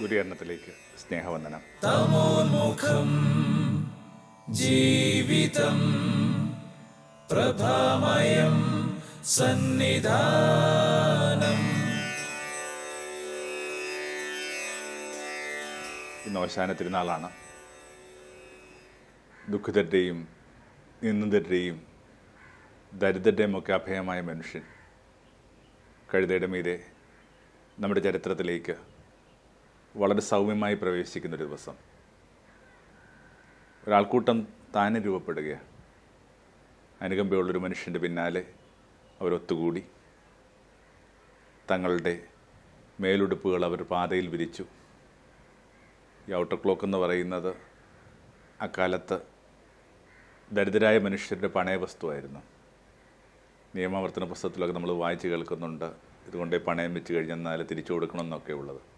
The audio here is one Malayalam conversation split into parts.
ഗുരുകരണത്തിലേക്ക് സ്നേഹവന്ദനം. തമോന്മുഖം ജീവിതം പ്രഭാമയം സന്നിധാനം. ഇന്ന് അവസാന തിരുനാളാണ്. ദുഃഖിതരുടെയും നിന്ദിതരുടെയും ദരിദ്രരുടെയും ഒക്കെ അഭയമായ മനുഷ്യൻ കഴുതയുടെ മീതെ നമ്മുടെ ചരിത്രത്തിലേക്ക് വളരെ സൗമ്യമായി പ്രവേശിക്കുന്ന ഒരു ദിവസം. ഒരാൾക്കൂട്ടം താനെ രൂപപ്പെടുകയാണ് അനുകമ്പയുള്ളൊരു മനുഷ്യന്റെ പിന്നാലെ അവരൊത്തുകൂടി. തങ്ങളുടെ മേലുടുപ്പുകൾ അവർ പാതയിൽ വിരിച്ചു. ഈ ഔട്ടർ ക്ലോക്ക് എന്ന് പറയുന്നത് അക്കാലത്ത് ദരിദ്രരായ മനുഷ്യരുടെ പണയ വസ്തുവായിരുന്നു നിയമവർത്തന പുസ്തകത്തിലൊക്കെ നമ്മൾ വായിച്ച് കേൾക്കുന്നുണ്ട്. ഇതുകൊണ്ടേ പണയം വെച്ച് കഴിഞ്ഞെന്നാൽ തിരിച്ചു കൊടുക്കണമെന്നൊക്കെ ഉള്ളത്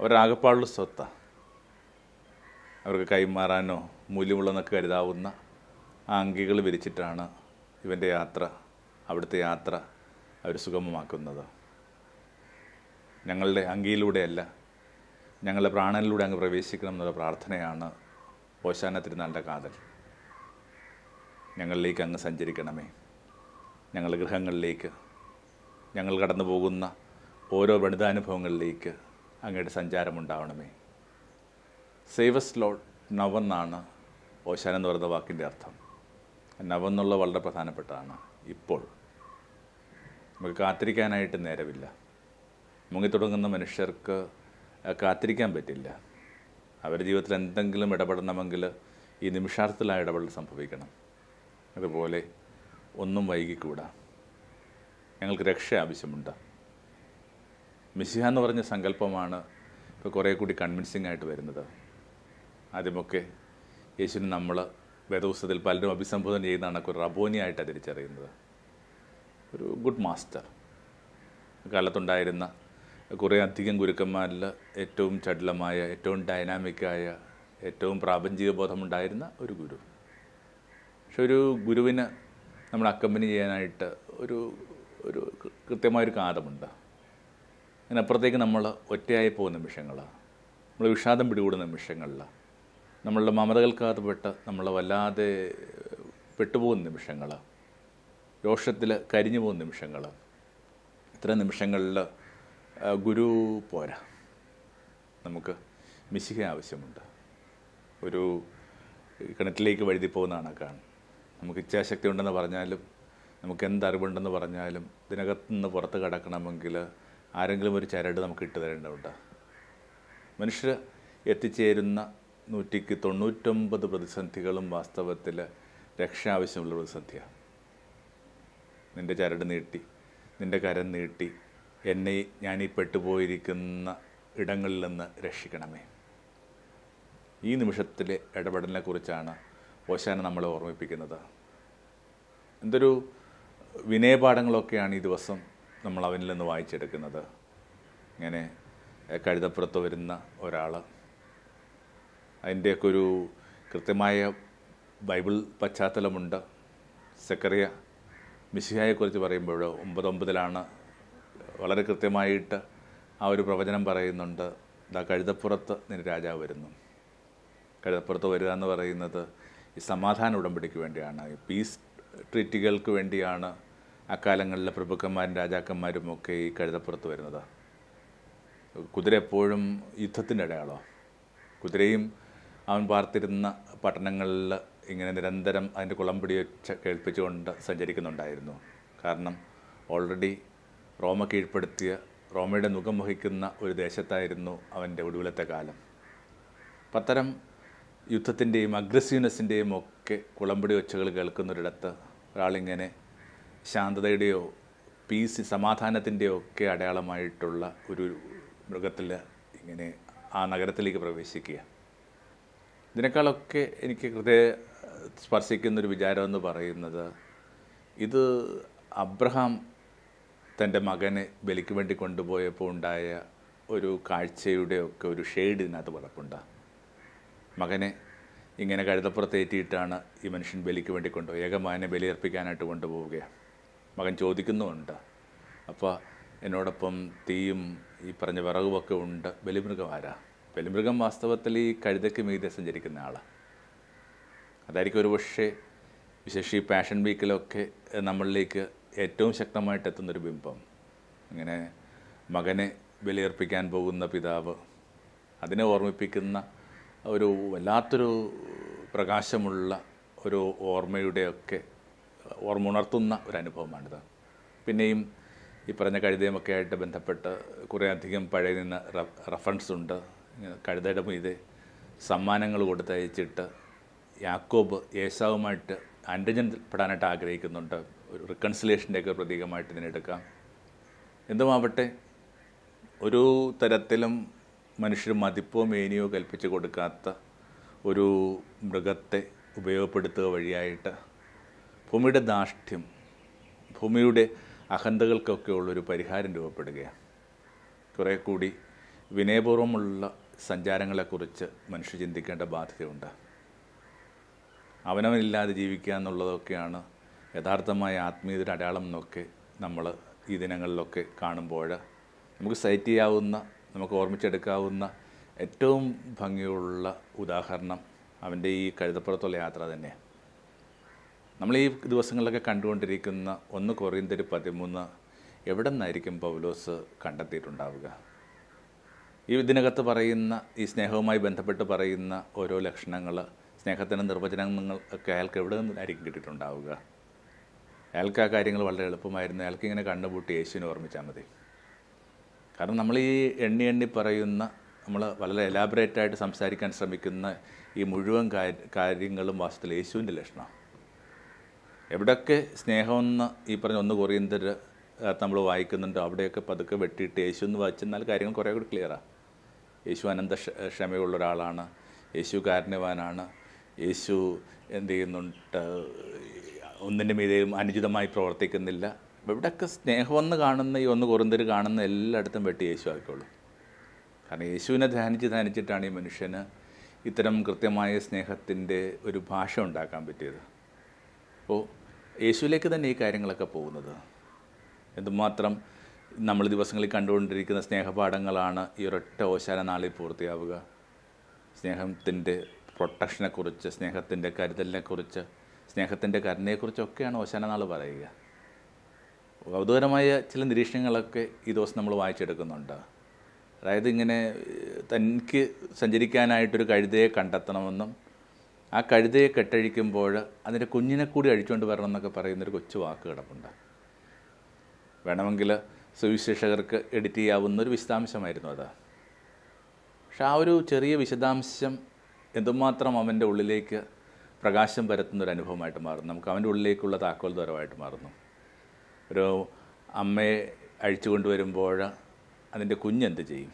അവരാകപ്പാടുള്ള സ്വത്താണ് അവർക്ക് കൈമാറാനോ മൂല്യമുള്ളതെന്നൊക്കെ കരുതാവുന്ന ആ അങ്കികൾ വിരിച്ചിട്ടാണ് ഇവന്റെ യാത്ര അവിടുത്തെ യാത്ര അവർ സുഗമമാക്കുന്നത്. ഞങ്ങളുടെ അങ്കിയിലൂടെയല്ല ഞങ്ങളുടെ പ്രാണനിലൂടെ അങ്ങ് പ്രവേശിക്കണം എന്നുള്ള പ്രാർത്ഥനയാണ് ഓശാന തിരുനാളിന്റെ കാതൽ. ഞങ്ങളിലേക്ക് അങ്ങ് സഞ്ചരിക്കണമേ. ഞങ്ങളുടെ ഗൃഹങ്ങളിലേക്ക് ഞങ്ങൾ കടന്നു പോകുന്ന ഓരോ വനിതാനുഭവങ്ങളിലേക്ക് അങ്ങയുടെ സഞ്ചാരമുണ്ടാവണമേ. സേവസ് ലോഡ് നവെന്നാണ് ഓശാന എന്ന് പറയുന്ന വാക്കിന്റെ അർത്ഥം. നവെന്നുള്ള വളരെ പ്രധാനപ്പെട്ടതാണ്. ഇപ്പോൾ നമുക്ക് കാത്തിരിക്കാനായിട്ട് നേരമില്ല. മുങ്ങിത്തുടങ്ങുന്ന മനുഷ്യർക്ക് കാത്തിരിക്കാൻ പറ്റില്ല. അവരുടെ ജീവിതത്തിൽ എന്തെങ്കിലും ഇടപെടണമെങ്കിൽ ഈ നിമിഷാർത്ഥത്തിലായ ഇടപെടൽ സംഭവിക്കണം. അതുപോലെ ഒന്നും വൈകിക്കൂടാ. ഞങ്ങൾക്ക് രക്ഷ ആവശ്യമുണ്ട്. മിശിഹ എന്ന് പറഞ്ഞ സങ്കല്പമാണ് ഇപ്പോൾ കുറേ കൂടി കൺവിൻസിങ് ആയിട്ട് വരുന്നത്. ആദ്യമൊക്കെ യേശുവിന് നമ്മൾ വേദപുസ്തകത്തിൽ പലരും അഭിസംബോധന ചെയ്യുന്നതാണ് ഒരു റബോനിയായിട്ടാണ് തിരിച്ചറിയുന്നത്. ഒരു ഗുഡ് മാസ്റ്റർ കാലത്തുണ്ടായിരുന്ന കുറേ അധികം ഗുരുക്കന്മാരിൽ ഏറ്റവും ചടുലമായ ഏറ്റവും ഡൈനാമിക്കായ ഏറ്റവും പ്രാപഞ്ചിക ബോധമുണ്ടായിരുന്ന ഒരു ഗുരു. പക്ഷെ ഒരു ഗുരുവിന് നമ്മൾ അക്കമ്പനി ചെയ്യാനായിട്ട് ഒരു ഒരു കൃത്യമായൊരു കാതമുണ്ട് അതിനപ്പുറത്തേക്ക് നമ്മൾ ഒറ്റയായി പോകുന്ന നിമിഷങ്ങളാണ് നമ്മൾ വിഷാദം പിടികൂടുന്ന നിമിഷങ്ങളിലാണ് നമ്മളുടെ മമതകൾക്കകത്ത് പെട്ട് നമ്മൾ വല്ലാതെ പെട്ടുപോകുന്ന നിമിഷങ്ങൾ രോഷത്തിൽ കരിഞ്ഞു പോകുന്ന നിമിഷങ്ങൾ ഇത്തരം നിമിഷങ്ങളിൽ ഗുരു പോരാ. നമുക്ക് മിശിക ആവശ്യമുണ്ട്. ഒരു കിണറ്റിലേക്ക് വഴുതി പോകുന്ന കണക്കാണ് നമുക്ക് ഇച്ഛാശക്തി ഉണ്ടെന്ന് പറഞ്ഞാലും നമുക്ക് എന്ത് അറിവുണ്ടെന്ന് പറഞ്ഞാലും ഇതിനകത്ത് നിന്ന് പുറത്ത് കിടക്കണമെങ്കിൽ ആരെങ്കിലും ഒരു ചരട് നമുക്ക് ഇട്ട് തരേണ്ടതുണ്ട് മനുഷ്യർ എത്തിച്ചേരുന്ന നൂറ്റിക്ക് തൊണ്ണൂറ്റൊമ്പത് പ്രതിസന്ധികളും വാസ്തവത്തിൽ രക്ഷ ആവശ്യമുള്ള പ്രതിസന്ധിയാണ്. നിന്റെ ചരട് നീട്ടി നിന്റെ കരം നീട്ടി എന്നെ ഞാൻ ഈ പെട്ടുപോയിരിക്കുന്ന ഇടങ്ങളിൽ നിന്ന് രക്ഷിക്കണമേ. ഈ നിമിഷത്തിലെ ഇടപെടലിനെ കുറിച്ചാണ് ഓശാന നമ്മളെ ഓർമ്മിപ്പിക്കുന്നത്. എന്തൊരു വിനയപാഠങ്ങളൊക്കെയാണ് ഈ ദിവസം നമ്മൾ അവനിൽ നിന്ന് വായിച്ചെടുക്കുന്നത്. ഇങ്ങനെ കഴുതപ്പുറത്ത് വരുന്ന ഒരാൾ അതിന്റെയൊക്കെ ഒരു കൃത്യമായ ബൈബിൾ പശ്ചാത്തലമുണ്ട്. സെക്കറിയ മിശിഹായെക്കുറിച്ച് പറയുമ്പോൾ ഒമ്പതൊമ്പതിലാണ് വളരെ കൃത്യമായിട്ട് ആ ഒരു പ്രവചനം പറയുന്നുണ്ട്. ദാ കഴുതപ്പുറത്ത് നിന്റെ രാജാവ് വരുന്നു. കഴുതപ്പുറത്ത് വരിക എന്ന് പറയുന്നത് ഈ സമാധാന ഉടമ്പടിക്ക് വേണ്ടിയാണ്. പീസ് ട്രീറ്റുകൾക്ക് വേണ്ടിയാണ് അക്കാലങ്ങളിലെ പ്രഭുക്കന്മാരും രാജാക്കന്മാരും ഒക്കെ ഈ കഴുതപ്പുറത്ത് വരുന്നത്. കുതിര എപ്പോഴും യുദ്ധത്തിന്റെ അടയാളോ കുതിരയും അവൻ പാർത്തിരുന്ന പട്ടണങ്ങളിൽ ഇങ്ങനെ നിരന്തരം അതിന്റെ കുളമ്പിടി വെച്ച് കേൾപ്പിച്ചുകൊണ്ട് സഞ്ചരിക്കുന്നുണ്ടായിരുന്നു. കാരണം ഓൾറെഡി റോമ കീഴ്പ്പെടുത്തിയ റോമയുടെ മുഖം വഹിക്കുന്ന ഒരു ദേശത്തായിരുന്നു അവന്റെ ഒടുവിലത്തെ കാലം. പത്തരം യുദ്ധത്തിന്റെയും അഗ്രസീവ്നെസ്സിന്റെയും ഒക്കെ കുളമ്പിടി ഒച്ചകൾ കേൾക്കുന്നൊരിടത്ത് ഒരാളിങ്ങനെ ശാന്തതയുടെയോ പീസ് സമാധാനത്തിന്റെയോ ഒക്കെ അടയാളമായിട്ടുള്ള ഒരു മൃഗത്തിൽ ഇങ്ങനെ ആ നഗരത്തിലേക്ക് പ്രവേശിക്കുക. ഇതിനേക്കാളൊക്കെ എനിക്ക് ഹൃദയ സ്പർശിക്കുന്നൊരു വിചാരമെന്ന് പറയുന്നത് ഇത് അബ്രഹാം തന്റെ മകനെ ബലിക്ക് വേണ്ടി കൊണ്ടുപോയപ്പോൾ ഉണ്ടായ ഒരു കാഴ്ചയുടെ ഒക്കെ ഒരു ഷെയ്ഡ് ഇതിനകത്ത് വളർക്കുണ്ട മകനെ ഇങ്ങനെ കഴുതപ്പുറത്തേറ്റിയിട്ടാണ് ഈ മനുഷ്യൻ ബലിക്ക് വേണ്ടി കൊണ്ടുപോയി ഏകമാനെ ബലിയർപ്പിക്കാനായിട്ട് കൊണ്ടുപോവുകയാണ്. മകൻ ചോദിക്കുന്നുമുണ്ട്. അപ്പോൾ എന്നോടൊപ്പം തീയും ഈ പറഞ്ഞ വിറകുമൊക്കെ ഉണ്ട്. ബലിമൃഗം ആരാ? ബലിമൃഗം വാസ്തവത്തിൽ ഈ കഴുതയ്ക്ക് മീതെ സഞ്ചരിക്കുന്ന ആളാണ് അതായിരിക്കും ഒരു പക്ഷേ വിശേഷ ഈ പാഷൻ വീക്കിലൊക്കെ നമ്മളിലേക്ക് ഏറ്റവും ശക്തമായിട്ട് എത്തുന്നൊരു ബിംബം. അങ്ങനെ മകനെ ബലിയർപ്പിക്കാൻ പോകുന്ന പിതാവ് അതിനെ ഓർമ്മിപ്പിക്കുന്ന ഒരു വല്ലാത്തൊരു പ്രകാശമുള്ള ഒരു ഓർമ്മയുടെയൊക്കെ ഓർമ്മ ഉണർത്തുന്ന ഒരു അനുഭവമാണിത് പിന്നെയും ഈ പറഞ്ഞ കഴുതയുമൊക്കെ ആയിട്ട് ബന്ധപ്പെട്ട് കുറേ അധികം പഴയ നിന്ന് റഫറൻസ് ഉണ്ട്. കഴുതയുടെ മീതെ സമ്മാനങ്ങൾ കൊടുത്തയച്ചിട്ട് യാക്കോബ് ഏസാവുമായിട്ട് അൻഡജൻപ്പെടാനായിട്ട് ആഗ്രഹിക്കുന്നുണ്ട്. ഒരു റിക്കൺസിലേഷന്റെയൊക്കെ പ്രതീകമായിട്ട് ഇതിനെടുക്കാം. എന്തുമാവട്ടെ ഒരു തരത്തിലും മനുഷ്യർ മതിപ്പോ മേനിയോ കൽപ്പിച്ചു കൊടുക്കാത്ത ഒരു മൃഗത്തെ ഉപയോഗപ്പെടുത്തുക വഴിയായിട്ട് ഭൂമിയുടെ ദാഷ്ട്യം ഭൂമിയുടെ അഹന്തകൾക്കൊക്കെ ഉള്ളൊരു പരിഹാരം രൂപപ്പെടുകയാണ്. കുറേ കൂടി വിനയപൂർവമുള്ള സഞ്ചാരങ്ങളെക്കുറിച്ച് മനുഷ്യ ചിന്തിക്കേണ്ട ബാധ്യതയുണ്ട്. അവനവനില്ലാതെ ജീവിക്കുക എന്നുള്ളതൊക്കെയാണ് യഥാർത്ഥമായ ആത്മീയതയുടെ അടയാളം എന്നൊക്കെ നമ്മൾ ഈ ദിനങ്ങളിലൊക്കെ കാണുമ്പോൾ നമുക്ക് സൈറ്റ് ചെയ്യാവുന്ന നമുക്ക് ഓർമ്മിച്ചെടുക്കാവുന്ന ഏറ്റവും ഭംഗിയുള്ള ഉദാഹരണം അവന്റെ ഈ കഴുതപ്പുറത്തുള്ള യാത്ര തന്നെയാണ്. നമ്മൾ ഈ ദിവസങ്ങളിലൊക്കെ കണ്ടുകൊണ്ടിരിക്കുന്ന ഒന്ന് കൊറിയന്തർ പതിമൂന്ന് എവിടെ നിന്നായിരിക്കും പൗലോസ് കണ്ടെത്തിയിട്ടുണ്ടാവുക? ഈ ഇതിനകത്ത് പറയുന്ന ഈ സ്നേഹവുമായി ബന്ധപ്പെട്ട് പറയുന്ന ഓരോ ലക്ഷണങ്ങൾ സ്നേഹത്തിന്റെ നിർവചനങ്ങൾ ഒക്കെ അയാൾക്ക് എവിടെ നിന്നായിരിക്കും കിട്ടിയിട്ടുണ്ടാവുക? അയാൾക്ക് ആ കാര്യങ്ങൾ വളരെ എളുപ്പമായിരുന്നു. അയാൾക്ക് ഇങ്ങനെ കണ്ണുപൂട്ടി യേശുവിനെ ഓർമ്മിച്ചാൽ മതി. കാരണം നമ്മൾ ഈ എണ്ണി എണ്ണി പറയുന്ന നമ്മൾ വളരെ എലാബറേറ്റ് ആയിട്ട് സംസാരിക്കാൻ ശ്രമിക്കുന്ന ഈ മുഴുവൻ കാര്യങ്ങളും വാസ്തവത്തിൽ യേശുവിന്റെ ലക്ഷണം. എവിടെയൊക്കെ സ്നേഹമെന്ന് ഈ പറഞ്ഞ ഒന്ന് കൊറിയന്തർ നമ്മൾ വായിക്കുന്നുണ്ടോ അവിടെയൊക്കെ പതുക്കെ വെട്ടിയിട്ട് യേശു എന്ന് വായിച്ചെന്നാൽ കാര്യങ്ങൾ കുറേ കൂടി ക്ലിയറാണ് യേശു അനന്ത ക്ഷ- ക്ഷമയുള്ള ഒരാളാണ് യേശു കാരണവാനാണ് യേശു എന്ത് ചെയ്യുന്നുണ്ട് ഒന്നിന്റെ മീതെയും അനുചിതമായി പ്രവർത്തിക്കുന്നില്ല. ഇവിടെയൊക്കെ സ്നേഹമെന്ന് കാണുന്ന ഈ ഒന്ന് കൊറിന്തർ കാണുന്ന എല്ലായിടത്തും വെട്ടി യേശു ആയിക്കോളും. കാരണം യേശുവിനെ ധ്യാനിച്ച് ധ്യാനിച്ചിട്ടാണ് ഈ മനുഷ്യന് ഇത്തരം കൃത്യമായ സ്നേഹത്തിന്റെ ഒരു ഭാഷ ഉണ്ടാക്കാൻ പറ്റിയത്. അപ്പോൾ യേശുവിലേക്ക് തന്നെ ഈ കാര്യങ്ങളൊക്കെ പോകുന്നത്. എന്തുമാത്രം നമ്മൾ ദിവസങ്ങളിൽ കണ്ടുകൊണ്ടിരിക്കുന്ന സ്നേഹപാഠങ്ങളാണ് ഈ ഒരൊറ്റ ഓശാന നാളിൽ പൂർത്തിയാവുക. സ്നേഹത്തിന്റെ പ്രൊട്ടക്ഷനെക്കുറിച്ച് സ്നേഹത്തിന്റെ കരുതലിനെക്കുറിച്ച് സ്നേഹത്തിന്റെ കരുണയെക്കുറിച്ചൊക്കെയാണ് ഓശാന നാൾ പറയുക. കൗതുകരമായ ചില നിരീക്ഷണങ്ങളൊക്കെ ഈ ദിവസം നമ്മൾ വായിച്ചെടുക്കുന്നുണ്ട്. അതായത് ഇങ്ങനെ തനിക്ക് സഞ്ചരിക്കാനായിട്ടൊരു കഴുതയെ കണ്ടെത്തണമെന്നും ആ കഴുതയെ കെട്ടഴിക്കുമ്പോൾ അതിന്റെ കുഞ്ഞിനെ കൂടി അഴിച്ചുകൊണ്ട് വരണം എന്നൊക്കെ പറയുന്നൊരു കൊച്ചു വാക്ക് കിടപ്പുണ്ട്. വേണമെങ്കിൽ സുവിശേഷകർക്ക് എഡിറ്റ് ചെയ്യാവുന്ന ഒരു വിശദാംശമായിരുന്നു അത്. പക്ഷെ ആ ഒരു ചെറിയ വിശദാംശം എന്തുമാത്രം അവന്റെ ഉള്ളിലേക്ക് പ്രകാശം പരത്തുന്ന ഒരു അനുഭവമായിട്ട് മാറുന്നു. നമുക്ക് അവന്റെ ഉള്ളിലേക്കുള്ള താക്കോൽ ദ്വാരമായിട്ട് മാറുന്നു. ഒരു അമ്മയെ അഴിച്ചു കൊണ്ടുവരുമ്പോൾ അതിന്റെ കുഞ്ഞെന്ത് ചെയ്യും?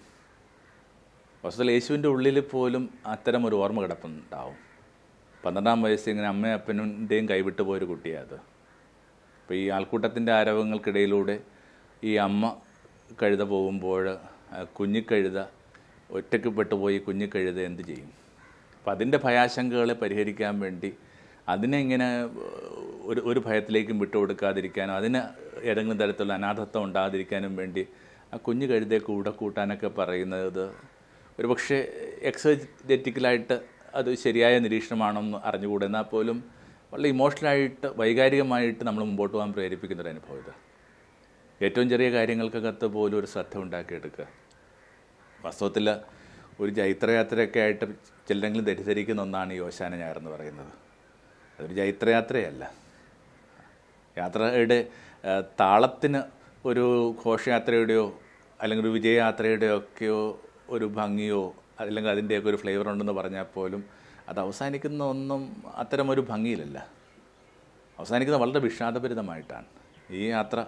വസ്തുതൽ യേശുവിന്റെ ഉള്ളിൽ പോലും അത്തരം ഒരു ഓർമ്മ കിടപ്പുണ്ടാവും. പന്ത്രണ്ടാം വയസ്സിൽ ഇങ്ങനെ അമ്മയും അപ്പനുന്റെയും കൈവിട്ട് പോയൊരു കുട്ടിയാണ് അത്. അപ്പോൾ ഈ ആൾക്കൂട്ടത്തിന്റെ ആരവങ്ങൾക്കിടയിലൂടെ ഈ അമ്മ കഴുത പോകുമ്പോൾ കുഞ്ഞിക്കഴുത ഒറ്റയ്ക്ക് പെട്ടുപോയി കുഞ്ഞിക്കഴുത എന്ത് ചെയ്യും? അപ്പം അതിന്റെ ഭയാശങ്കകളെ പരിഹരിക്കാൻ വേണ്ടി അതിനെ ഇങ്ങനെ ഒരു ഒരു ഭയത്തിലേക്കും വിട്ടുകൊടുക്കാതിരിക്കാനും അതിന് ഏതെങ്കിലും തരത്തിലുള്ള അനാഥത്വം ഉണ്ടാകാതിരിക്കാനും വേണ്ടി ആ കുഞ്ഞു കഴുതയെ കൂടെ കൂട്ടാനൊക്കെ പറയുന്നത് ഒരു പക്ഷേ എക്സജറ്റിക്കലായിട്ട് അത് ശരിയായ നിരീക്ഷണമാണെന്ന് അറിഞ്ഞുകൂടെ? എന്നാൽ പോലും വളരെ ഇമോഷണലായിട്ട് വൈകാരികമായിട്ട് നമ്മൾ മുമ്പോട്ട് പോകാൻ പ്രേരിപ്പിക്കുന്ന ഒരു അനുഭവം ഇത്. ഏറ്റവും ചെറിയ കാര്യങ്ങൾക്കകത്ത് പോലും ഒരു ശ്രദ്ധ ഉണ്ടാക്കിയെടുക്കുക. വാസ്തവത്തിൽ ഒരു ജൈത്രയാത്രയൊക്കെ ആയിട്ട് ചിലരെങ്കിലും തെറ്റിദ്ധരിക്കുന്ന ഒന്നാണ് ഈ ഓശാന ഞായർ എന്ന് പറയുന്നത്. അതൊരു ജൈത്രയാത്രയല്ല. യാത്രയുടെ താളത്തിന് ഒരു ഘോഷയാത്രയുടെയോ അല്ലെങ്കിൽ ഒരു വിജയയാത്രയുടെയോ ഒക്കെയോ ഒരു ഭംഗിയോ അല്ലെങ്കിൽ അതിന്റെയൊക്കെ ഒരു ഫ്ലേവർ ഉണ്ടെന്ന് പറഞ്ഞാൽ പോലും അത് അവസാനിക്കുന്ന ഒന്നും അത്തരമൊരു ഭംഗിയിലല്ല. അവസാനിക്കുന്നത് വളരെ വിഷാദഭരിതമായിട്ടാണ്. ഈ യാത്ര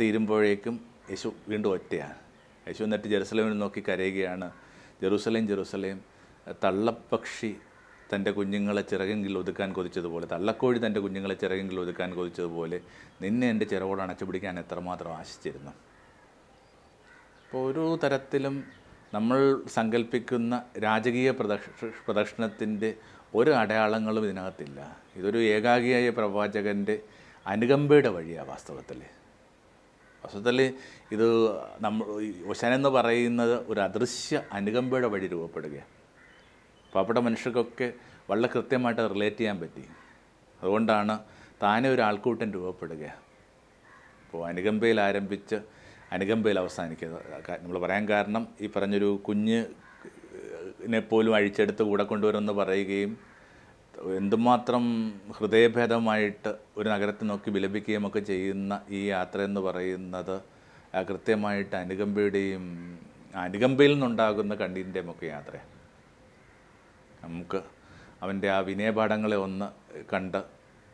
തീരുമ്പോഴേക്കും യേശു വീണ്ടും ഒറ്റയാണ്. യേശു എന്നിട്ട് ജെറുസലേമിൽ നോക്കി കരയുകയാണ്. ജെറുസലേം ജെറുസലേം തള്ളപ്പക്ഷി തന്റെ കുഞ്ഞുങ്ങളെ ചിറകെങ്കിൽ ഒതുക്കാൻ കൊതിച്ചതുപോലെ തള്ളക്കോഴി തന്റെ കുഞ്ഞുങ്ങളെ ചിറകെങ്കിൽ ഒതുക്കാൻ കൊതിച്ചതുപോലെ നിന്നെ എന്റെ ചിറകോട് അണച്ചു പിടിക്കാൻ എത്രമാത്രം ആശിച്ചിരുന്നു. അപ്പോൾ ഒരു തരത്തിലും നമ്മൾ സങ്കല്പിക്കുന്ന രാജകീയ പ്രദക്ഷ പ്രദക്ഷിണത്തിന്റെ ഒരു അടയാളങ്ങളും ഇതിനകത്തില്ല. ഇതൊരു ഏകാഗിയായ പ്രവാചകന്റെ അനുകമ്പയുടെ വഴിയാണ് വാസ്തവത്തിൽ. വാസ്തവത്തിൽ ഇത് നമ്മൾ ഒശാൻ എന്ന് പറയുന്നത് ഒരു അദൃശ്യ അനുകമ്പയുടെ വഴി രൂപപ്പെടുകയാണ്. പാവപ്പെട്ട മനുഷ്യർക്കൊക്കെ വളരെ കൃത്യമായിട്ട് റിലേറ്റ് ചെയ്യാൻ പറ്റി. അതുകൊണ്ടാണ് താനെ ഒരു ആൾക്കൂട്ടം രൂപപ്പെടുക അപ്പോൾ അനുകമ്പയിൽ ആരംഭിച്ച് അനുകമ്പയിൽ അവസാനിക്കുന്നത് നമ്മൾ പറയാൻ കാരണം ഈ പറഞ്ഞൊരു കുഞ്ഞ് പോലും അഴിച്ചെടുത്ത് കൂടെ കൊണ്ടുവരുമെന്ന് പറയുകയും എന്തുമാത്രം ഹൃദയഭേദമായിട്ട് ഒരു നഗരത്തെ നോക്കി വിലപിക്കുകയും ഒക്കെ ചെയ്യുന്ന ഈ യാത്ര എന്ന് പറയുന്നത് കൃത്യമായിട്ട് അനുകമ്പയുടെയും അനുകമ്പയിൽ നിന്നുണ്ടാകുന്ന കണ്ണീരിന്റെയും ഒക്കെ യാത്രയാണ്. നമുക്ക് അവന്റെ ആ വിനയപാഠങ്ങളെ ഒന്ന് കണ്ട്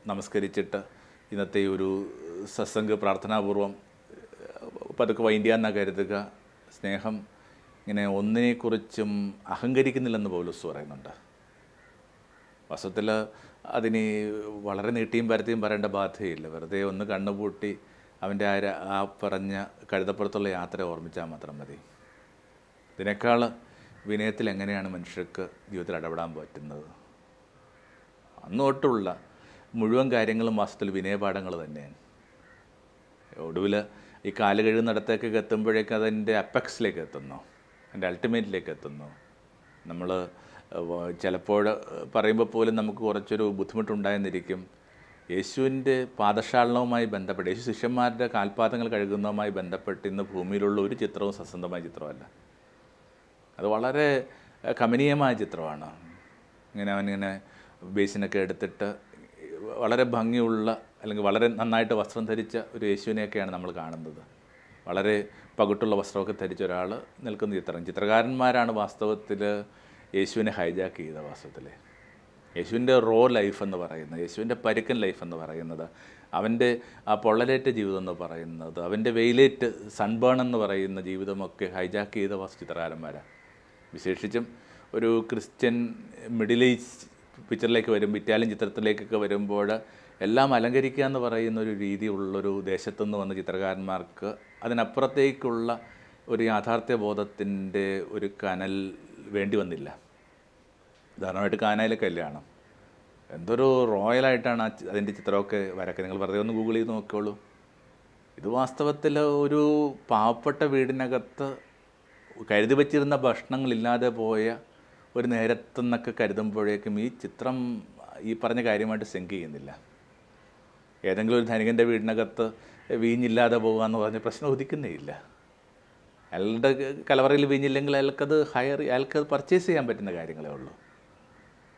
നമസ്കരിച്ചിട്ട് ഇന്നത്തെ ഒരു സത്സംഗ പ്രാർത്ഥനാപൂർവം പതുക്കെ വൈൻഡ്യാന്ന കരുതുക. സ്നേഹം ഇങ്ങനെ ഒന്നിനെക്കുറിച്ചും അഹങ്കരിക്കുന്നില്ലെന്ന് പൗലൂസ് പറയുന്നുണ്ട്. വസ്തുത്തിൽ അതിന് വളരെ നീട്ടിയും പരത്തിയും പറയേണ്ട ബാധ്യതയില്ല. വെറുതെ ഒന്ന് കണ്ണുപൂട്ടി അവന്റെ ആ ആ പറഞ്ഞ കഴുതപ്പുറത്തുള്ള യാത്ര ഓർമ്മിച്ചാൽ മാത്രം മതി. ഇതിനേക്കാൾ വിനയത്തിൽ എങ്ങനെയാണ് മനുഷ്യർക്ക് ജീവിതത്തിൽ ഇടപെടാൻ പറ്റുന്നത്? അന്നോട്ടുള്ള മുഴുവൻ കാര്യങ്ങളും വാസ്തവത്തിൽ വിനയപാഠങ്ങൾ തന്നെയാണ്. ഒടുവിൽ ഈ കാൽ കഴുകുന്നിടത്തേക്കൊക്കെ എത്തുമ്പോഴേക്കും അതിന്റെ അപ്പെക്സിലേക്ക് എത്തുന്നു. അതിന്റെ അൾട്ടിമേറ്റിലേക്ക് എത്തുന്നു. നമ്മൾ ചിലപ്പോൾ പറയുമ്പോൾ പോലും നമുക്ക് കുറച്ചൊരു ബുദ്ധിമുട്ടുണ്ടായെന്നിരിക്കും. യേശുവിന്റെ പാദശാലനവുമായി ബന്ധപ്പെട്ട് യേശു ശിഷ്യന്മാരുടെ കാൽപാദങ്ങൾ കഴുകുന്നതുമായി ബന്ധപ്പെട്ട് ഇന്ന് ഭൂമിയിലുള്ള ഒരു ചിത്രവും സസന്തമായ ചിത്രമല്ല. അത് വളരെ കമനീയമായ ചിത്രമാണ്. ഇങ്ങനെ അവനിങ്ങനെ ബേസിനൊക്കെ എടുത്തിട്ട് വളരെ ഭംഗിയുള്ള അല്ലെങ്കിൽ വളരെ നന്നായിട്ട് വസ്ത്രം ധരിച്ച ഒരു യേശുവിനെയൊക്കെയാണ് നമ്മൾ കാണുന്നത്. വളരെ പകിട്ടുള്ള വസ്ത്രമൊക്കെ ധരിച്ച ഒരാൾ നിൽക്കുന്ന ചിത്രം. ചിത്രകാരന്മാരാണ് വാസ്തവത്തിൽ യേശുവിനെ ഹൈജാക്ക് ചെയ്ത വാസ്തവത്തിൽ യേശുവിന്റെ റോ ലൈഫ് എന്ന് പറയുന്നത് യേശുവിന്റെ പരുക്കൻ ലൈഫ് എന്ന് പറയുന്നത് അവന്റെ ആ പൊള്ളലേറ്റ ജീവിതം എന്ന് പറയുന്നത് അവന്റെ വെയിലേറ്റ് സൺബേൺ എന്ന് പറയുന്ന ജീവിതമൊക്കെ ഹൈജാക്ക് ചെയ്ത വാസ്തു ചിത്രകാരന്മാരാണ്. വിശേഷിച്ചും ഒരു ക്രിസ്ത്യൻ മിഡിൽ ഏജ് പിക്ചറിലേക്ക് വരുമ്പോൾ ഇറ്റാലിയൻ ചിത്രത്തിലേക്കൊക്കെ വരുമ്പോൾ എല്ലാം അലങ്കരിക്കുക എന്ന് പറയുന്ന ഒരു രീതി രീതിയുള്ളൊരു ദേശത്തുനിന്ന് വന്ന ചിത്രകാരന്മാർക്ക് അതിനപ്പുറത്തേക്കുള്ള ഒരു യാഥാർത്ഥ്യ ബോധത്തിന്റെ ഒരു കനൽ വേണ്ടി വന്നില്ല. ഉദാഹരണമായിട്ട് കാനയിലെ കല്യാണം. എന്തൊരു റോയലായിട്ടാണ് അതിന്റെ ചിത്രമൊക്കെ വരക്കുക നിങ്ങൾ വെറുതെ ഒന്ന് ഗൂഗിൾ ചെയ്ത് നോക്കിയോളൂ ഇത് വാസ്തവത്തിൽ ഒരു പാവപ്പെട്ട വീടിനകത്ത് കരുതി വച്ചിരുന്ന ഭക്ഷണങ്ങളില്ലാതെ പോയ ഒരു നേരത്തെന്നൊക്കെ കരുതുമ്പോഴേക്കും ഈ ചിത്രം ഈ പറഞ്ഞ കാര്യമായിട്ട് സെങ്ക് ചെയ്യുന്നില്ല. ഏതെങ്കിലും ഒരു ധനികന്റെ വീടിനകത്ത് വീഞ്ഞില്ലാതെ പോകുക എന്ന് പറഞ്ഞ പ്രശ്നം ഉദിക്കുന്നേ ഇല്ല. അയാളുടെ കലവറയിൽ വീഞ്ഞില്ലെങ്കിൽ അയാൾക്കത് ഹയർ അയാൾക്കത് പർച്ചേസ് ചെയ്യാൻ പറ്റുന്ന കാര്യങ്ങളേ ഉള്ളൂ.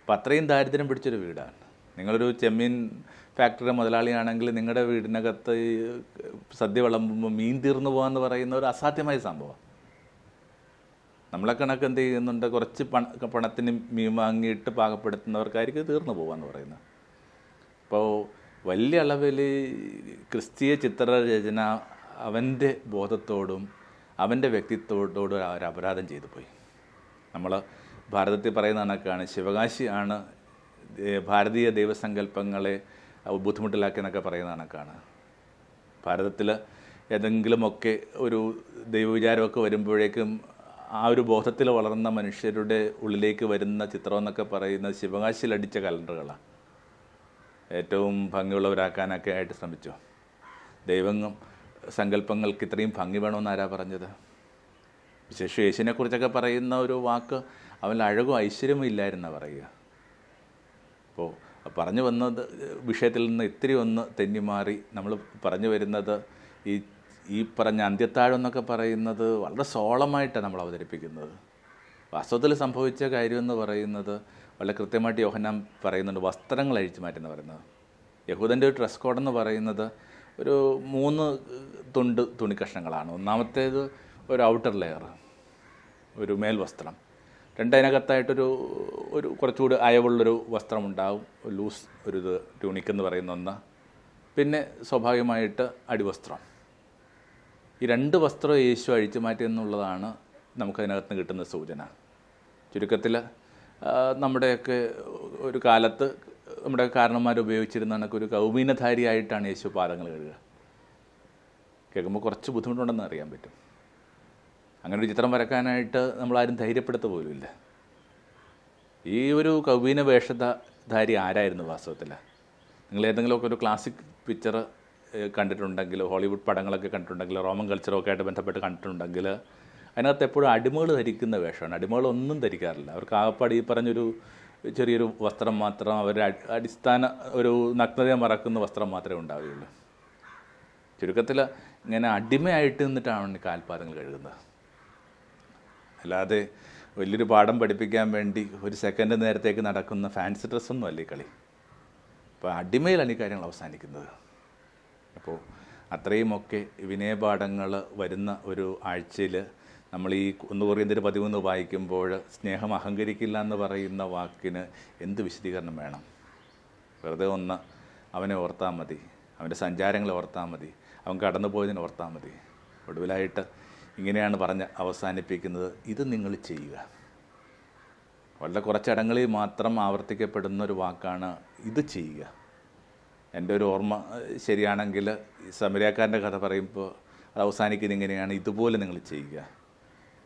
അപ്പം അത്രയും ദാരിദ്ര്യം പിടിച്ചൊരു വീടാണ്. നിങ്ങളൊരു ചെമ്മീൻ ഫാക്ടറി മുതലാളിയാണെങ്കിൽ നിങ്ങളുടെ വീടിനകത്ത് സദ്യ വിളമ്പുമ്പോൾ മീൻ തീർന്നു പോകാമെന്ന് പറയുന്ന ഒരു അസാധ്യമായ സംഭവം. നമ്മളെ കണക്ക് എന്ത് ചെയ്യുന്നുണ്ട്? കുറച്ച് പണ പണത്തിന് മീൻ വാങ്ങിയിട്ട് പാകപ്പെടുത്തുന്നവർക്കായിരിക്കും തീർന്നു പോകാമെന്ന് പറയുന്നത്. അപ്പോൾ വലിയ അളവിൽ ക്രിസ്തീയ ചിത്രരചന അവന്റെ ബോധത്തോടും അവന്റെ വ്യക്തിത്വത്തോടും അവർ അപരാധം ചെയ്തു പോയി. നമ്മൾ ഭാരതത്തിൽ പറയുന്ന കണക്കാണ് ശിവകാശിയാണ് ആണ് ഭാരതീയ ദൈവസങ്കല്പങ്ങളെ ബുദ്ധിമുട്ടിലാക്കിയെന്നൊക്കെ പറയുന്ന കണക്കാണ്. ഭാരതത്തിൽ ഏതെങ്കിലുമൊക്കെ ഒരു ദൈവവിചാരമൊക്കെ വരുമ്പോഴേക്കും ആ ഒരു ബോധത്തിൽ വളർന്ന മനുഷ്യരുടെ ഉള്ളിലേക്ക് വരുന്ന ചിത്രം എന്നൊക്കെ പറയുന്നത് ശിവകാശിയിൽ അടിച്ച കലണ്ടറുകളാണ് ഏറ്റവും ഭംഗിയുള്ളവരാക്കാനൊക്കെ ആയിട്ട് ശ്രമിച്ചു. ദൈവങ്ങം സങ്കല്പങ്ങൾക്ക് ഇത്രയും ഭംഗി വേണമെന്ന് ആരാ പറഞ്ഞത്? വിശേഷം യേശുവിനെക്കുറിച്ചൊക്കെ പറയുന്ന ഒരു വാക്ക് അവൻ അഴകും ഐശ്വര്യവും ഇല്ലായിരുന്ന പറയുക. അപ്പോൾ പറഞ്ഞു വന്നത് വിഷയത്തിൽ നിന്ന് ഇത്തിരി ഒന്ന് തെന്നിമാറി നമ്മൾ പറഞ്ഞു വരുന്നത് ഈ ഈ പറഞ്ഞ അന്ത്യത്താഴം എന്നൊക്കെ പറയുന്നത് വളരെ സോളമായിട്ടാണ് നമ്മൾ അവതരിപ്പിക്കുന്നത്. വാസ്തവത്തിൽ സംഭവിച്ച കാര്യമെന്ന് പറയുന്നത് വളരെ കൃത്യമായിട്ട് യോഹന്നാൻ പറയുന്നുണ്ട് വസ്ത്രങ്ങൾ അഴിച്ചു മാറ്റുന്ന പറയുന്നത്. യഹൂദന്റെ ഒരു ഡ്രസ് കോഡ് എന്ന് പറയുന്നത് ഒരു മൂന്ന് തുണ്ട് തുണി കഷ്ണങ്ങളാണ് ഒന്നാമത്തേത് ഒരു ഔട്ടർ ലെയർ ഒരു മേൽവസ്ത്രം. രണ്ടതിനകത്തായിട്ടൊരു ഒരു കുറച്ചുകൂടി അയവുള്ളൊരു വസ്ത്രം ഉണ്ടാവും ലൂസ് ഒരു ഇത് ട്യൂണിക് എന്ന് പറയുന്ന ഒന്ന്. പിന്നെ സ്വാഭാവികമായിട്ട് അടിവസ്ത്രം. ഈ രണ്ട് വസ്ത്രം യേശു അഴിച്ചു മാറ്റി എന്നുള്ളതാണ് നമുക്കതിനകത്ത് നിന്ന് കിട്ടുന്ന സൂചന. ചുരുക്കത്തിൽ നമ്മുടെയൊക്കെ ഒരു കാലത്ത് നമ്മുടെ കാരണന്മാർ ഉപയോഗിച്ചിരുന്ന കണക്ക് ഒരു കൗമീനധാരിയായിട്ടാണ് യേശു പാദങ്ങൾ കഴുകുക. കേൾക്കുമ്പോൾ കുറച്ച് ബുദ്ധിമുട്ടുണ്ടെന്ന് അറിയാൻ പറ്റും. അങ്ങനെ ഒരു ചിത്രം വരക്കാനായിട്ട് നമ്മളാരും ധൈര്യപ്പെടുത്ത പോലുമില്ല ഈ ഒരു കൗവീന വേഷധാരി ആരായിരുന്നു വാസ്തവത്തിൽ? നിങ്ങൾ ഏതെങ്കിലുമൊക്കെ ഒരു ക്ലാസിക് പിക്ചർ കണ്ടിട്ടുണ്ടെങ്കിൽ ഹോളിവുഡ് പടങ്ങളൊക്കെ കണ്ടിട്ടുണ്ടെങ്കിൽ റോമൻ കൾച്ചറൊക്കെ ആയിട്ട് ബന്ധപ്പെട്ട് കണ്ടിട്ടുണ്ടെങ്കിൽ അതിനകത്ത് എപ്പോഴും അടിമകൾ ധരിക്കുന്ന വേഷമാണ്. അടിമകൾ ഒന്നും ധരിക്കാറില്ല. അവർക്ക് ആകപ്പാട് ഈ പറഞ്ഞൊരു ചെറിയൊരു വസ്ത്രം മാത്രം അവരുടെ അടിസ്ഥാന ഒരു നഗ്നതയെ മറക്കുന്ന വസ്ത്രം മാത്രമേ ഉണ്ടാവുകയുള്ളൂ. ചുരുക്കത്തിൽ ഇങ്ങനെ അടിമയായിട്ട് നിന്നിട്ടാണ് കാൽപാദങ്ങൾ കഴുകുന്നത്. അല്ലാതെ വലിയൊരു പാഠം പഠിപ്പിക്കാൻ വേണ്ടി ഒരു സെക്കൻഡ് നേരത്തേക്ക് നടക്കുന്ന ഫാൻസി ഡ്രസ്സൊന്നും അല്ല ഈ കളി. അപ്പോൾ അടിമയിലാണ് ഈ കാര്യങ്ങൾ അവസാനിക്കുന്നത്. അപ്പോൾ അത്രയുമൊക്കെ വിനയപാഠങ്ങൾ വരുന്ന ഒരു ആഴ്ചയിൽ നമ്മൾ ഈ ഒന്ന് കുറയുന്നൊരു പതിമൂന്ന് വായിക്കുമ്പോൾ സ്നേഹം അഹങ്കരിക്കില്ല എന്ന് പറയുന്ന വാക്കിന് എന്ത് വിശദീകരണം വേണം? വെറുതെ ഒന്ന് അവനെ ഓർത്താൽ മതി. അവന്റെ സഞ്ചാരങ്ങളെ ഓർത്താൽ മതി. അവൻ കടന്നു പോയതിനെ ഓർത്താൽ മതി. ഒടുവിലായിട്ട് ഇങ്ങനെയാണ് പറഞ്ഞ് അവസാനിപ്പിക്കുന്നത്. ഇത് നിങ്ങൾ ചെയ്യുക. വളരെ കുറച്ചിടങ്ങളിൽ മാത്രം ആവർത്തിക്കപ്പെടുന്ന ഒരു വാക്കാണ് ഇത് ചെയ്യുക. എന്റെ ഒരു ഓർമ്മ ശരിയാണെങ്കിൽ സമരക്കാരന്റെ കഥ പറയുമ്പോൾ അത് അവസാനിക്കുന്നത് ഇങ്ങനെയാണ്. ഇതുപോലെ നിങ്ങൾ ചെയ്യുക.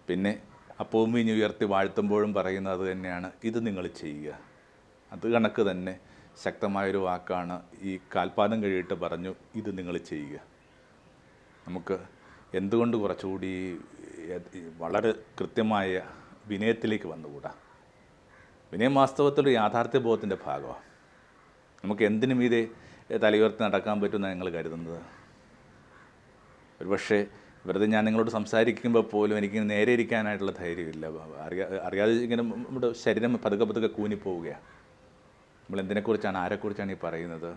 പിന്നെ അപ്പവും മീഞ്ഞ് ഉയർത്തി വാഴ്ത്തുമ്പോഴും പറയുന്നത് അത് തന്നെയാണ്. ഇത് നിങ്ങൾ ചെയ്യുക. അത് കണക്ക് തന്നെ ശക്തമായൊരു വാക്കാണ് ഈ കാൽപാദം കഴിയിട്ട് പറഞ്ഞു ഇത് നിങ്ങൾ ചെയ്യുക. നമുക്ക് എന്തുകൊണ്ട് കുറച്ചുകൂടി വളരെ കൃത്യമായ വിനയത്തിലേക്ക് വന്നുകൂടാ? വിനയം വാസ്തവത്തിൽ ഒരു യാഥാർത്ഥ്യബോധത്തിന്റെ ഭാഗമാണ് നമുക്ക് എന്തിനും ഇതേ തലയുയർത്തി നടക്കാൻ പറ്റുമെന്നാണ് ഞങ്ങൾ കരുതുന്നത്. ഒരുപക്ഷെ വെറുതെ ഞാൻ നിങ്ങളോട് സംസാരിക്കുമ്പോൾ പോലും എനിക്ക് നേരെ ഇരിക്കാനായിട്ടുള്ള ധൈര്യമില്ല അറിയാ അറിയാതെ ഇങ്ങനെ നമ്മുടെ ശരീരം പതുക്കെ പതുക്കെ കൂനിപ്പോവുകയാണ് നമ്മൾ എന്തിനെക്കുറിച്ചാണ് ആരെക്കുറിച്ചാണ് ഈ പറയുന്നത്?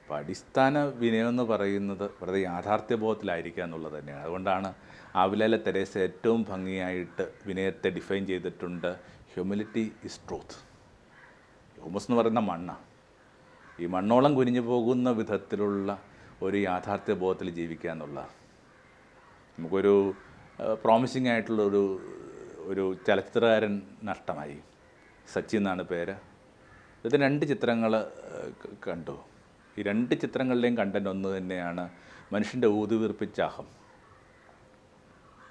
അപ്പോൾ അടിസ്ഥാന വിനയം എന്ന് പറയുന്നത് വെറുതെ യാഥാർത്ഥ്യബോധത്തിലായിരിക്കുക എന്നുള്ളത് തന്നെയാണ്. അതുകൊണ്ടാണ് ആവിലാല തെരേസ ഏറ്റവും ഭംഗിയായിട്ട് വിനയത്തെ ഡിഫൈൻ ചെയ്തിട്ടുണ്ട് ഹ്യൂമിലിറ്റി ഇസ് ട്രൂത്ത് ഹ്യൂമസ് എന്ന് പറയുന്ന മണ്ണാണ് ഈ മണ്ണോളം കുനിഞ്ഞു പോകുന്ന വിധത്തിലുള്ള ഒരു യാഥാർത്ഥ്യബോധത്തിൽ ജീവിക്കുക എന്നുള്ള നമുക്കൊരു പ്രോമിസിങ് ആയിട്ടുള്ള ഒരു ഒരു ചലച്ചിത്രകാരൻ നഷ്ടമായി. സച്ചി എന്നാണ് പേര്. ഇത് രണ്ട് ചിത്രങ്ങൾ കണ്ടു. ഈ രണ്ട് ചിത്രങ്ങളിലെയും കണ്ടന്റ് ഒന്ന് തന്നെയാണ് മനുഷ്യന്റെ ഊതുവീർപ്പിച്ചാഹം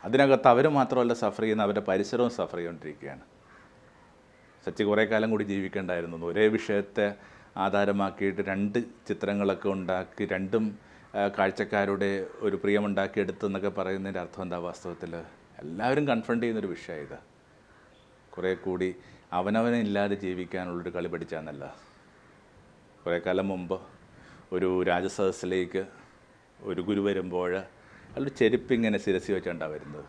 അതിനകത്ത് അവർ മാത്രമല്ല സഫർ ചെയ്യുന്ന അവരുടെ പരിസരവും സഫർ ചെയ്തുകൊണ്ടിരിക്കുകയാണ്. സച്ചി കുറേ കാലം കൂടി ജീവിക്കേണ്ടായിരുന്നു. ഒരേ വിഷയത്തെ ആധാരമാക്കിയിട്ട് രണ്ട് ചിത്രങ്ങളൊക്കെ ഉണ്ടാക്കി രണ്ടും കാഴ്ചക്കാരുടെ ഒരു പ്രിയമുണ്ടാക്കിയെടുത്തു എന്നൊക്കെ പറയുന്നതിന്റെ അർത്ഥം എന്താ വാസ്തവത്തിൽ? എല്ലാവരും കൺഫ്രണ്ട് ചെയ്യുന്നൊരു വിഷയം ഇത്. കുറേ കൂടി അവനവനില്ലാതെ ജീവിക്കാനുള്ളൊരു കളി പഠിച്ചാന്നല്ല. കുറേ കാലം മുമ്പ് ഒരു രാജസദസ്സിലേക്ക് ഒരു ഗുരു വരുമ്പോൾ അയാളുടെ ചെരുപ്പ് ഇങ്ങനെ ശിരസി വെച്ചാണ്ടാണ് വരുന്നത്.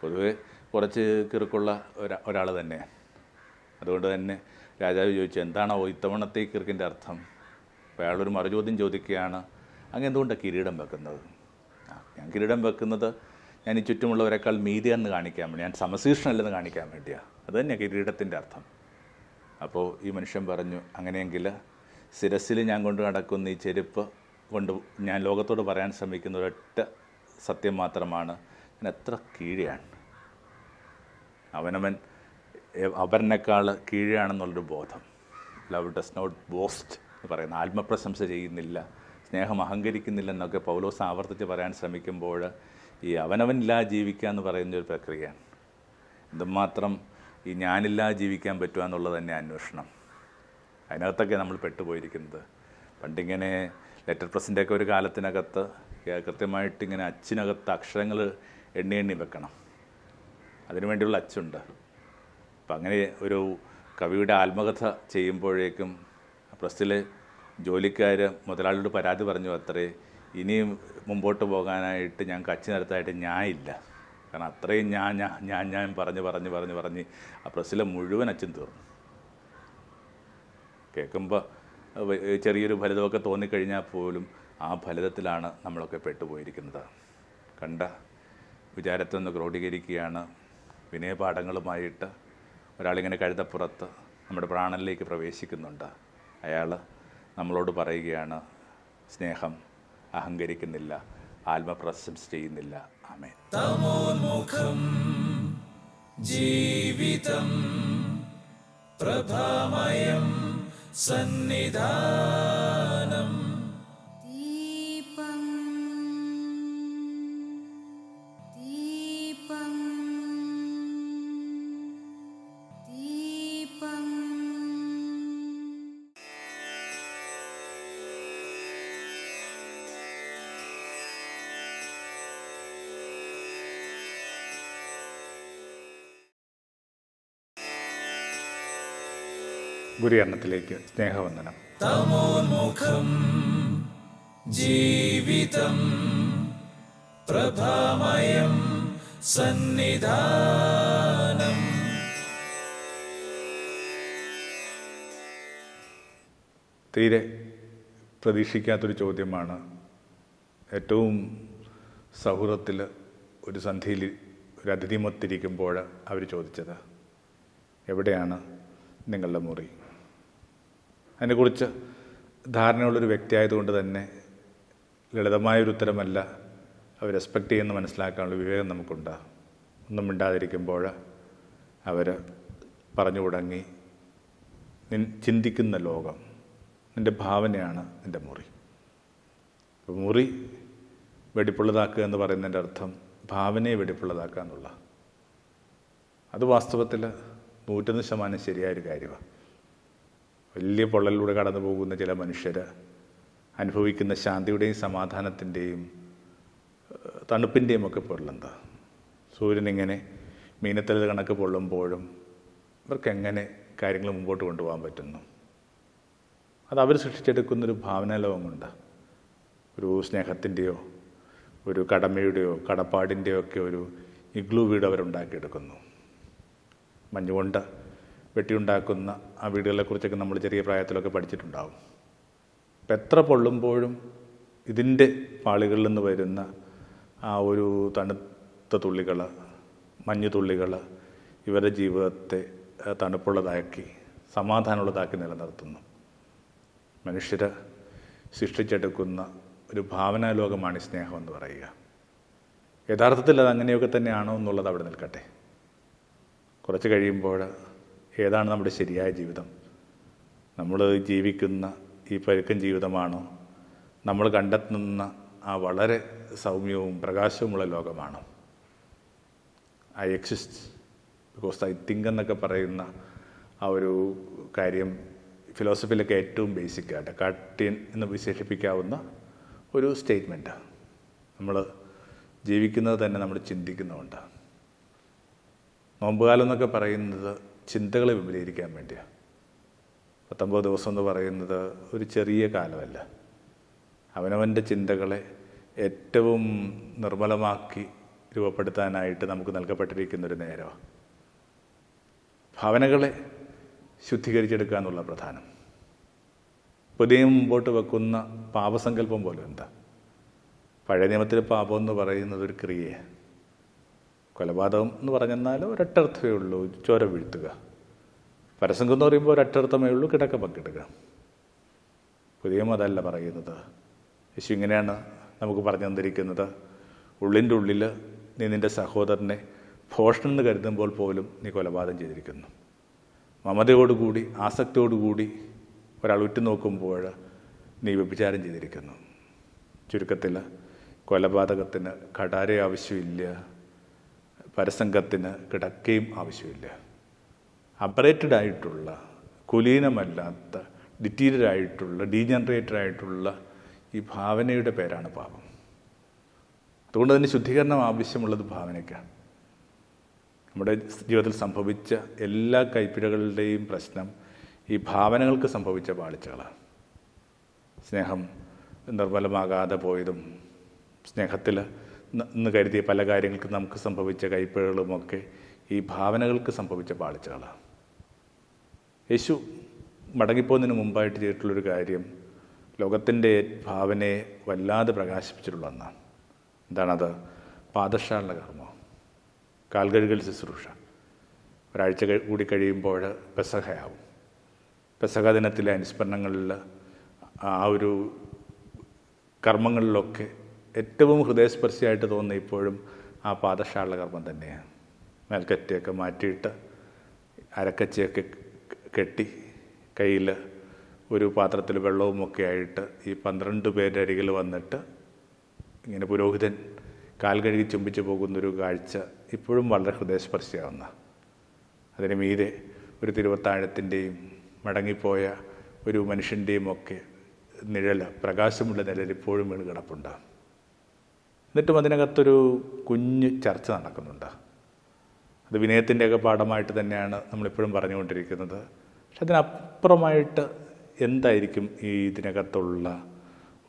പൊതുവെ കുറച്ച് കിറുക്കുള്ള ഒരാ ഒരാൾ തന്നെ. അതുകൊണ്ട് തന്നെ രാജാവ് ചോദിച്ചു എന്താണോ ഇത്തവണത്തെ കിറുക്കിന്റെ അർത്ഥം? അപ്പോൾ അയാളൊരു മറുചോദ്യം ചോദിക്കുകയാണ്. അങ്ങ് എന്തുകൊണ്ടാണ് കിരീടം വെക്കുന്നത്? ഞാൻ കിരീടം വെക്കുന്നത് ഞാൻ ഈ ചുറ്റുമുള്ളവരെക്കാൾ മീതിയെന്ന് കാണിക്കാൻ വേണ്ടി ഞാൻ സമശീഷ്ണല്ലെന്ന് കാണിക്കാൻ വേണ്ടിയാണ് അത് തന്നെയാണ് കിരീടത്തിന്റെ അർത്ഥം. അപ്പോൾ ഈ മനുഷ്യൻ പറഞ്ഞു അങ്ങനെയെങ്കിൽ ശിരസിൽ ഞാൻ കൊണ്ട് നടക്കുന്ന ഈ ചെരുപ്പ് കൊണ്ട് ഞാൻ ലോകത്തോട് പറയാൻ ശ്രമിക്കുന്ന ഒരൊറ്റ സത്യം മാത്രമാണ് ഞാൻ എത്ര കീഴെയാണ്? അവനവൻ അവരനേക്കാൾ കീഴെയാണെന്നുള്ളൊരു ബോധം. ലവ് ഡസ് നോട്ട് ബോസ്റ്റ് എന്ന് പറയുന്ന ആത്മപ്രശംസ ചെയ്യുന്നില്ല. സ്നേഹം അഹങ്കരിക്കുന്നില്ലെന്നൊക്കെ പൗലോസ് ആവർത്തിച്ച് പറയാൻ ശ്രമിക്കുമ്പോൾ ഈ അവനവനില്ലാ ജീവിക്കുക എന്ന് പറയുന്ന ഒരു പ്രക്രിയയാണ്. എന്തുമാത്രം ഈ ഞാനില്ലാ ജീവിക്കാൻ പറ്റുക എന്നുള്ളത് തന്നെ അന്വേഷണം. അതിനകത്തൊക്കെ നമ്മൾ പെട്ടുപോയിരിക്കുന്നത്. പണ്ടിങ്ങനെ ലെറ്റർ പ്രസിന്റെയൊക്കെ ഒരു കാലത്തിനകത്ത് കൃത്യമായിട്ട് ഇങ്ങനെ അച്ചിനകത്ത് അക്ഷരങ്ങൾ എണ്ണി എണ്ണി വെക്കണം. അതിനുവേണ്ടിയുള്ള അച്ചുണ്ട്. അപ്പം അങ്ങനെ ഒരു കവിയുടെ ആത്മകഥ ചെയ്യുമ്പോഴേക്കും പ്രസ്സിലെ ജോലിക്കാർ മുതലാളിയോട് പരാതി പറഞ്ഞു അത്രേ. ഇനിയും മുമ്പോട്ട് പോകാനായിട്ട് ഞാൻ കച്ചി നടത്തായിട്ട് ഞാൻ ഇല്ല കാരണം അത്രയും ഞാൻ ഞാൻ ഞാൻ ഞാൻ പറഞ്ഞ് പറഞ്ഞ് പറഞ്ഞ് പറഞ്ഞ് ആ പ്രസ്സിലെ മുഴുവൻ അച്ഛൻ തീർന്നു. കേൾക്കുമ്പോൾ ചെറിയൊരു ഫലിതമൊക്കെ തോന്നിക്കഴിഞ്ഞാൽ പോലും ആ ഫലിതത്തിലാണ് നമ്മളൊക്കെ പെട്ടുപോയിരിക്കുന്നത്. കണ്ട വിചാരത്തിൽ നിന്ന് ക്രോഡീകരിക്കുകയാണ് വിനയപാഠങ്ങളുമായിട്ട് ഒരാളിങ്ങനെ കഴുതപ്പുറത്ത് നമ്മുടെ പ്രാണനിലേക്ക് പ്രവേശിക്കുന്നുണ്ട്. അയാൾ നമ്മളോട് പറയുകയാണ് സ്നേഹം അഹങ്കരിക്കുന്നില്ല ആത്മപ്രശംസ ചെയ്യുന്നില്ല. ആമേ തമോന്മുഖം ജീവിതം പ്രഭാമയം സന്നിധാനം ഗുരുകരണത്തിലേക്ക് സ്നേഹവന്ദനം. തമോന്മുഖം ജീവിതം പ്രഭാമയം സന്നിധാനം. തീരെ പ്രതീക്ഷിക്കാത്തൊരു ചോദ്യമാണ്. ഏറ്റവും സൗഹൃദത്തിൽ ഒരു സന്ധിയിൽ ഒരു അതിഥിമൊത്തിരിക്കുമ്പോൾ അവർ ചോദിച്ചത് എവിടെയാണ് നിങ്ങളുടെ മുറി? അതിനെക്കുറിച്ച് ധാരണയുള്ളൊരു വ്യക്തിയായതുകൊണ്ട് തന്നെ ലളിതമായൊരു ഉത്തരമല്ല അവർ റെസ്പെക്റ്റ് ചെയ്യുന്ന മനസ്സിലാക്കാനുള്ള വിവേകം നമുക്കുണ്ടാകും ഒന്നും മിണ്ടാതിരിക്കുമ്പോൾ അവർ പറഞ്ഞു തുടങ്ങി നിൻ ചിന്തിക്കുന്ന ലോകം നിന്റെ ഭാവനയാണ് നിന്റെ മുറി. മുറി വെടിപ്പുള്ളതാക്കുക എന്ന് പറയുന്നതിന്റെ അർത്ഥം ഭാവനയെ വെടിപ്പുള്ളതാക്കുക എന്നുള്ള. അത് വാസ്തവത്തിൽ നൂറ്റൊന്ന് ശതമാനം ശരിയായൊരു കാര്യമാണ്. വലിയ പൊള്ളലിലൂടെ കടന്നു പോകുന്ന ചില മനുഷ്യർ അനുഭവിക്കുന്ന ശാന്തിയുടെയും സമാധാനത്തിന്റെയും ഏഹ്, തണുപ്പിന്റെയും ഒക്കെ പൊരുളെന്താ സൂര്യനിങ്ങനെ മീനത്തലത് കണക്ക് പൊള്ളുമ്പോഴും ഇവർക്ക് എങ്ങനെ കാര്യങ്ങൾ മുമ്പോട്ട് കൊണ്ടുപോകാൻ പറ്റുന്നു? അത് അവർ സൃഷ്ടിച്ചെടുക്കുന്നൊരു ഭാവനാലോകമുണ്ട് ഒരു സ്നേഹത്തിന്റെയോ ഒരു കടമയുടെയോ കടപ്പാടിന്റെയോ ഒക്കെ ഒരു ഇഗ്ലൂ വീട് അവരുണ്ടാക്കിയെടുക്കുന്നു. മഞ്ഞുകൊണ്ട് വെട്ടിയുണ്ടാക്കുന്ന ആ വീടുകളെക്കുറിച്ചൊക്കെ നമ്മൾ ചെറിയ പ്രായത്തിലൊക്കെ പഠിച്ചിട്ടുണ്ടാവും. അപ്പം എത്ര പൊള്ളുമ്പോഴും ഇതിന്റെ പാളികളിൽ നിന്ന് വരുന്ന ആ ഒരു തണുത്ത തുള്ളികൾ മഞ്ഞ് തുള്ളികൾ ഇവരുടെ ജീവിതത്തെ തണുപ്പുള്ളതാക്കി സമാധാനമുള്ളതാക്കി നിലനിർത്തുന്നു. മനുഷ്യർ സൃഷ്ടിച്ചെടുക്കുന്ന ഒരു ഭാവനാലോകമാണ് സ്നേഹം എന്ന് പറയുക. യഥാർത്ഥത്തിൽ അത് അങ്ങനെയൊക്കെ തന്നെയാണോ എന്നുള്ളത് അവിടെ നിൽക്കട്ടെ. കുറച്ച് കഴിയുമ്പോൾ ഏതാണ് നമ്മുടെ ശരിയായ ജീവിതം? നമ്മൾ ജീവിക്കുന്ന ഈ പരുക്കൻ ജീവിതമാണോ? നമ്മൾ കണ്ടെത്തുന്ന ആ വളരെ സൗമ്യവും പ്രകാശവുമുള്ള ലോകമാണോ? I exist because I think എന്നൊക്കെ പറയുന്ന ആ ഒരു കാര്യം ഫിലോസഫിയിലൊക്കെ ഏറ്റവും ബേസിക്കായിട്ട് കാട്ടിയൻ എന്ന് വിശേഷിപ്പിക്കാവുന്ന ഒരു സ്റ്റേറ്റ്മെന്റ് നമ്മൾ ജീവിക്കുന്നത് തന്നെ നമ്മൾ ചിന്തിക്കുന്നുണ്ട് നോമ്പുകാലം എന്നൊക്കെ പറയുന്നത് ചിന്തകളെ വിപുലീകരിക്കാൻ വേണ്ടിയാണ് പത്തൊമ്പത് ദിവസം എന്ന് പറയുന്നത് ഒരു ചെറിയ കാലമല്ല. അവനവന്റെ ചിന്തകളെ ഏറ്റവും നിർമ്മലമാക്കി രൂപപ്പെടുത്താനായിട്ട് നമുക്ക് നൽകപ്പെട്ടിരിക്കുന്ന ഒരു നേരമാണ് ഭാവനകളെ ശുദ്ധീകരിച്ചെടുക്കുക എന്നുള്ള പ്രധാനം. പുതിയ മുമ്പോട്ട് വെക്കുന്ന പാപസങ്കല്പം പോലും എന്താ? പഴയ നിയമത്തിൽ പാപം എന്ന് പറയുന്നത് ഒരു ക്രിയയാണ് കൊലപാതകം എന്ന് പറഞ്ഞെന്നാൽ ഒരൊറ്റർത്ഥമേ ഉള്ളൂ. ചോര വീഴ്ത്തുക. പരസംഗം എന്ന് പറയുമ്പോൾ ഒരൊറ്റർത്ഥമേ ഉള്ളൂ. കിടക്ക പങ്കിടുക. പുതിയ അതല്ല പറയുന്നത്. യേശു ഇങ്ങനെയാണ് നമുക്ക് പറഞ്ഞു തന്നിരിക്കുന്നത്. ഉള്ളിന്റെ ഉള്ളിൽ നീ നിന്റെ സഹോദരനെ ഭോഷണം എന്ന് കരുതുമ്പോൾ പോലും നീ കൊലപാതകം ചെയ്തിരിക്കുന്നു. മമതയോടുകൂടി ആസക്തിയോടുകൂടി ഒരാൾ ഉറ്റുനോക്കുമ്പോൾ നീ വ്യഭിചാരം ചെയ്തിരിക്കുന്നു. ചുരുക്കത്തിൽ കൊലപാതകത്തിന് കടാര ആവശ്യമില്ല. പരസംഗത്തിന് കിടക്കുകയും ആവശ്യമില്ല. അപ്പറേറ്റഡ് ആയിട്ടുള്ള കുലീനമല്ലാത്ത ഡിറ്റീരിയർ ആയിട്ടുള്ള ഡീജനറേറ്റഡ് ആയിട്ടുള്ള ഈ ഭാവനയുടെ പേരാണ് പാപം. അതുകൊണ്ട് തന്നെ ശുദ്ധീകരണം ആവശ്യമുള്ളത് ഭാവനയ്ക്കാണ്. നമ്മുടെ ജീവിതത്തിൽ സംഭവിച്ച എല്ലാ കൈപ്പിഴകളുടെയും പ്രശ്നം ഈ ഭാവനകൾക്ക് സംഭവിച്ച പാളിച്ചകളാണ് സ്നേഹം നിർമ്മലമാകാതെ പോയതും സ്നേഹത്തിൽ എന്ന് കരുതിയ പല കാര്യങ്ങൾക്ക് നമുക്ക് സംഭവിച്ച കൈപ്പിഴകളുമൊക്കെ ഈ ഭാവനകൾക്ക് സംഭവിച്ച പാളിച്ചകളാണ് യേശു മടങ്ങിപ്പോകുന്നതിന് മുമ്പായിട്ട് ചെയ്തിട്ടുള്ളൊരു കാര്യം ലോകത്തിന്റെ ഭാവനയെ വല്ലാതെ പ്രകാശിപ്പിച്ചിട്ടുള്ള ഒന്നാണ്. എന്താണത്? പാദശാല കർമ്മം. കാൽകഴുകൽ ശുശ്രൂഷ. ഒരാഴ്ച കഴി- കൂടി കഴിയുമ്പോൾ പെസഹയാവും. പെസഹ ദിനത്തിലെ അനുസ്മരണങ്ങളിൽ ആ ഒരു കർമ്മങ്ങളിലൊക്കെ ഏറ്റവും ഹൃദയസ്പർശിയായിട്ട് തോന്നുന്ന ഇപ്പോഴും ആ പാദശാല കർമ്മം തന്നെയാണ്. മേൽക്കറ്റയൊക്കെ മാറ്റിയിട്ട് അരക്കച്ചയൊക്കെ കെട്ടി കയ്യിൽ ഒരു പാത്രത്തിൽ വെള്ളവുമൊക്കെ ആയിട്ട് ഈ പന്ത്രണ്ട് പേരുടെ അരികിൽ വന്നിട്ട് ഇങ്ങനെ പുരോഹിതൻ കാൽ കഴുകി ചുംബിച്ചു പോകുന്നൊരു കാഴ്ച ഇപ്പോഴും വളരെ ഹൃദയസ്പർശിയാവുന്ന. അതിന് മീതെ ഒരു തിരുവത്താഴത്തിന്റെയും മടങ്ങിപ്പോയ ഒരു മനുഷ്യന്റെയും ഒക്കെ നിഴൽ പ്രകാശമുള്ള നിഴൽ ഇപ്പോഴും വീണ് കിടപ്പുണ്ട്. എന്നിട്ടും അതിനകത്തൊരു കുഞ്ഞ് ചർച്ച നടക്കുന്നുണ്ട്. അത് വിനയത്തിന്റെയൊക്കെ പാഠമായിട്ട് തന്നെയാണ് നമ്മളിപ്പോഴും പറഞ്ഞുകൊണ്ടിരിക്കുന്നത്. പക്ഷെ അതിനപ്പുറമായിട്ട് എന്തായിരിക്കും ഈ ഇതിനകത്തുള്ള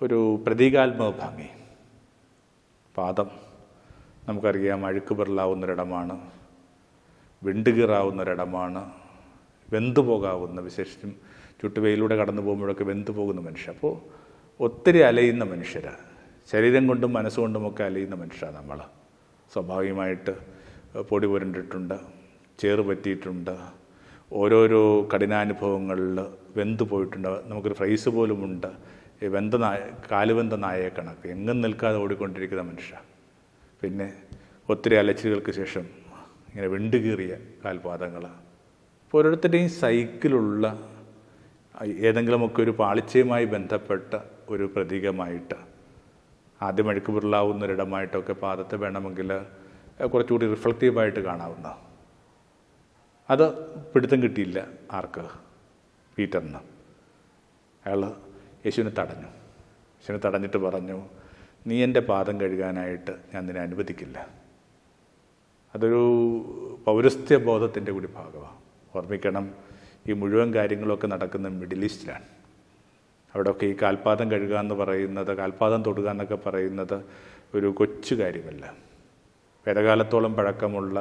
ഒരു പ്രതീകാത്മക ഭംഗി? പാദം നമുക്കറിയാം അഴുക്ക് പെറലാവുന്നൊരിടമാണ് വിണ്ടുകീറാവുന്നൊരിടമാണ് വെന്തു പോകാവുന്ന വിശേഷിച്ചും ചുട്ടുവെയിലൂടെ കടന്നു പോകുമ്പോഴൊക്കെ വെന്തു പോകുന്ന മനുഷ്യർ അപ്പോൾ ഒത്തിരി അലയുന്ന മനുഷ്യരാണ് ശരീരം കൊണ്ടും മനസ്സുകൊണ്ടുമൊക്കെ അലയുന്ന മനുഷ്യരാണ് നമ്മൾ സ്വാഭാവികമായിട്ട് പൊടി പുരണ്ടിട്ടുണ്ട് ചേറ് പറ്റിയിട്ടുണ്ട് ഓരോരോ കഠിനാനുഭവങ്ങളിൽ വെന്തു പോയിട്ടുണ്ട്. നമുക്കൊരു ഫ്രൈസ് പോലുമുണ്ട്. ഈ വെന്ത നായ കാലുവെന്ത നായയെ കണക്ക്. എങ്ങും നിൽക്കാതെ ഓടിക്കൊണ്ടിരിക്കുന്ന മനുഷ്യ പിന്നെ ഒത്തിരി അലച്ചിലുകൾക്ക് ശേഷം ഇങ്ങനെ വെണ്ടുകീറിയ കാൽപാദങ്ങൾ അപ്പോൾ ഓരോരുത്തരുടെയും സൈക്കിളുള്ള ഏതെങ്കിലുമൊക്കെ ഒരു പാളിച്ചയുമായി ബന്ധപ്പെട്ട ഒരു പ്രതീകമായിട്ട് ആദ്യം അഴുക്ക് പിറലാവുന്ന ഒരിടമായിട്ടൊക്കെ പാദത്തെ വേണമെങ്കിൽ കുറച്ചുകൂടി റിഫ്ലക്റ്റീവായിട്ട് കാണാവുന്ന അത് പിടുത്തം കിട്ടിയില്ല ആർക്ക്? പീറ്ററിന്. അയാൾ യേശുവിനെ തടഞ്ഞു. യേശുവിനെ തടഞ്ഞിട്ട് പറഞ്ഞു നീ എന്റെ പാദം കഴുകാനായിട്ട് ഞാൻ നിന്നെ അനുവദിക്കില്ല. അതൊരു പൗരസ്ത്യ ബോധത്തിന്റെ കൂടി ഭാഗമാണ് ഓർമ്മിക്കണം ഈ മുഴുവൻ കാര്യങ്ങളൊക്കെ നടക്കുന്ന മിഡിൽ ഈസ്റ്റിലാണ്. അവിടെയൊക്കെ ഈ കാൽപാദം കഴുകുക എന്ന് പറയുന്നത് കാൽപാദം തൊടുക എന്നൊക്കെ പറയുന്നത് ഒരു കൊച്ചു കാര്യമല്ല. വേദകാലത്തോളം പഴക്കമുള്ള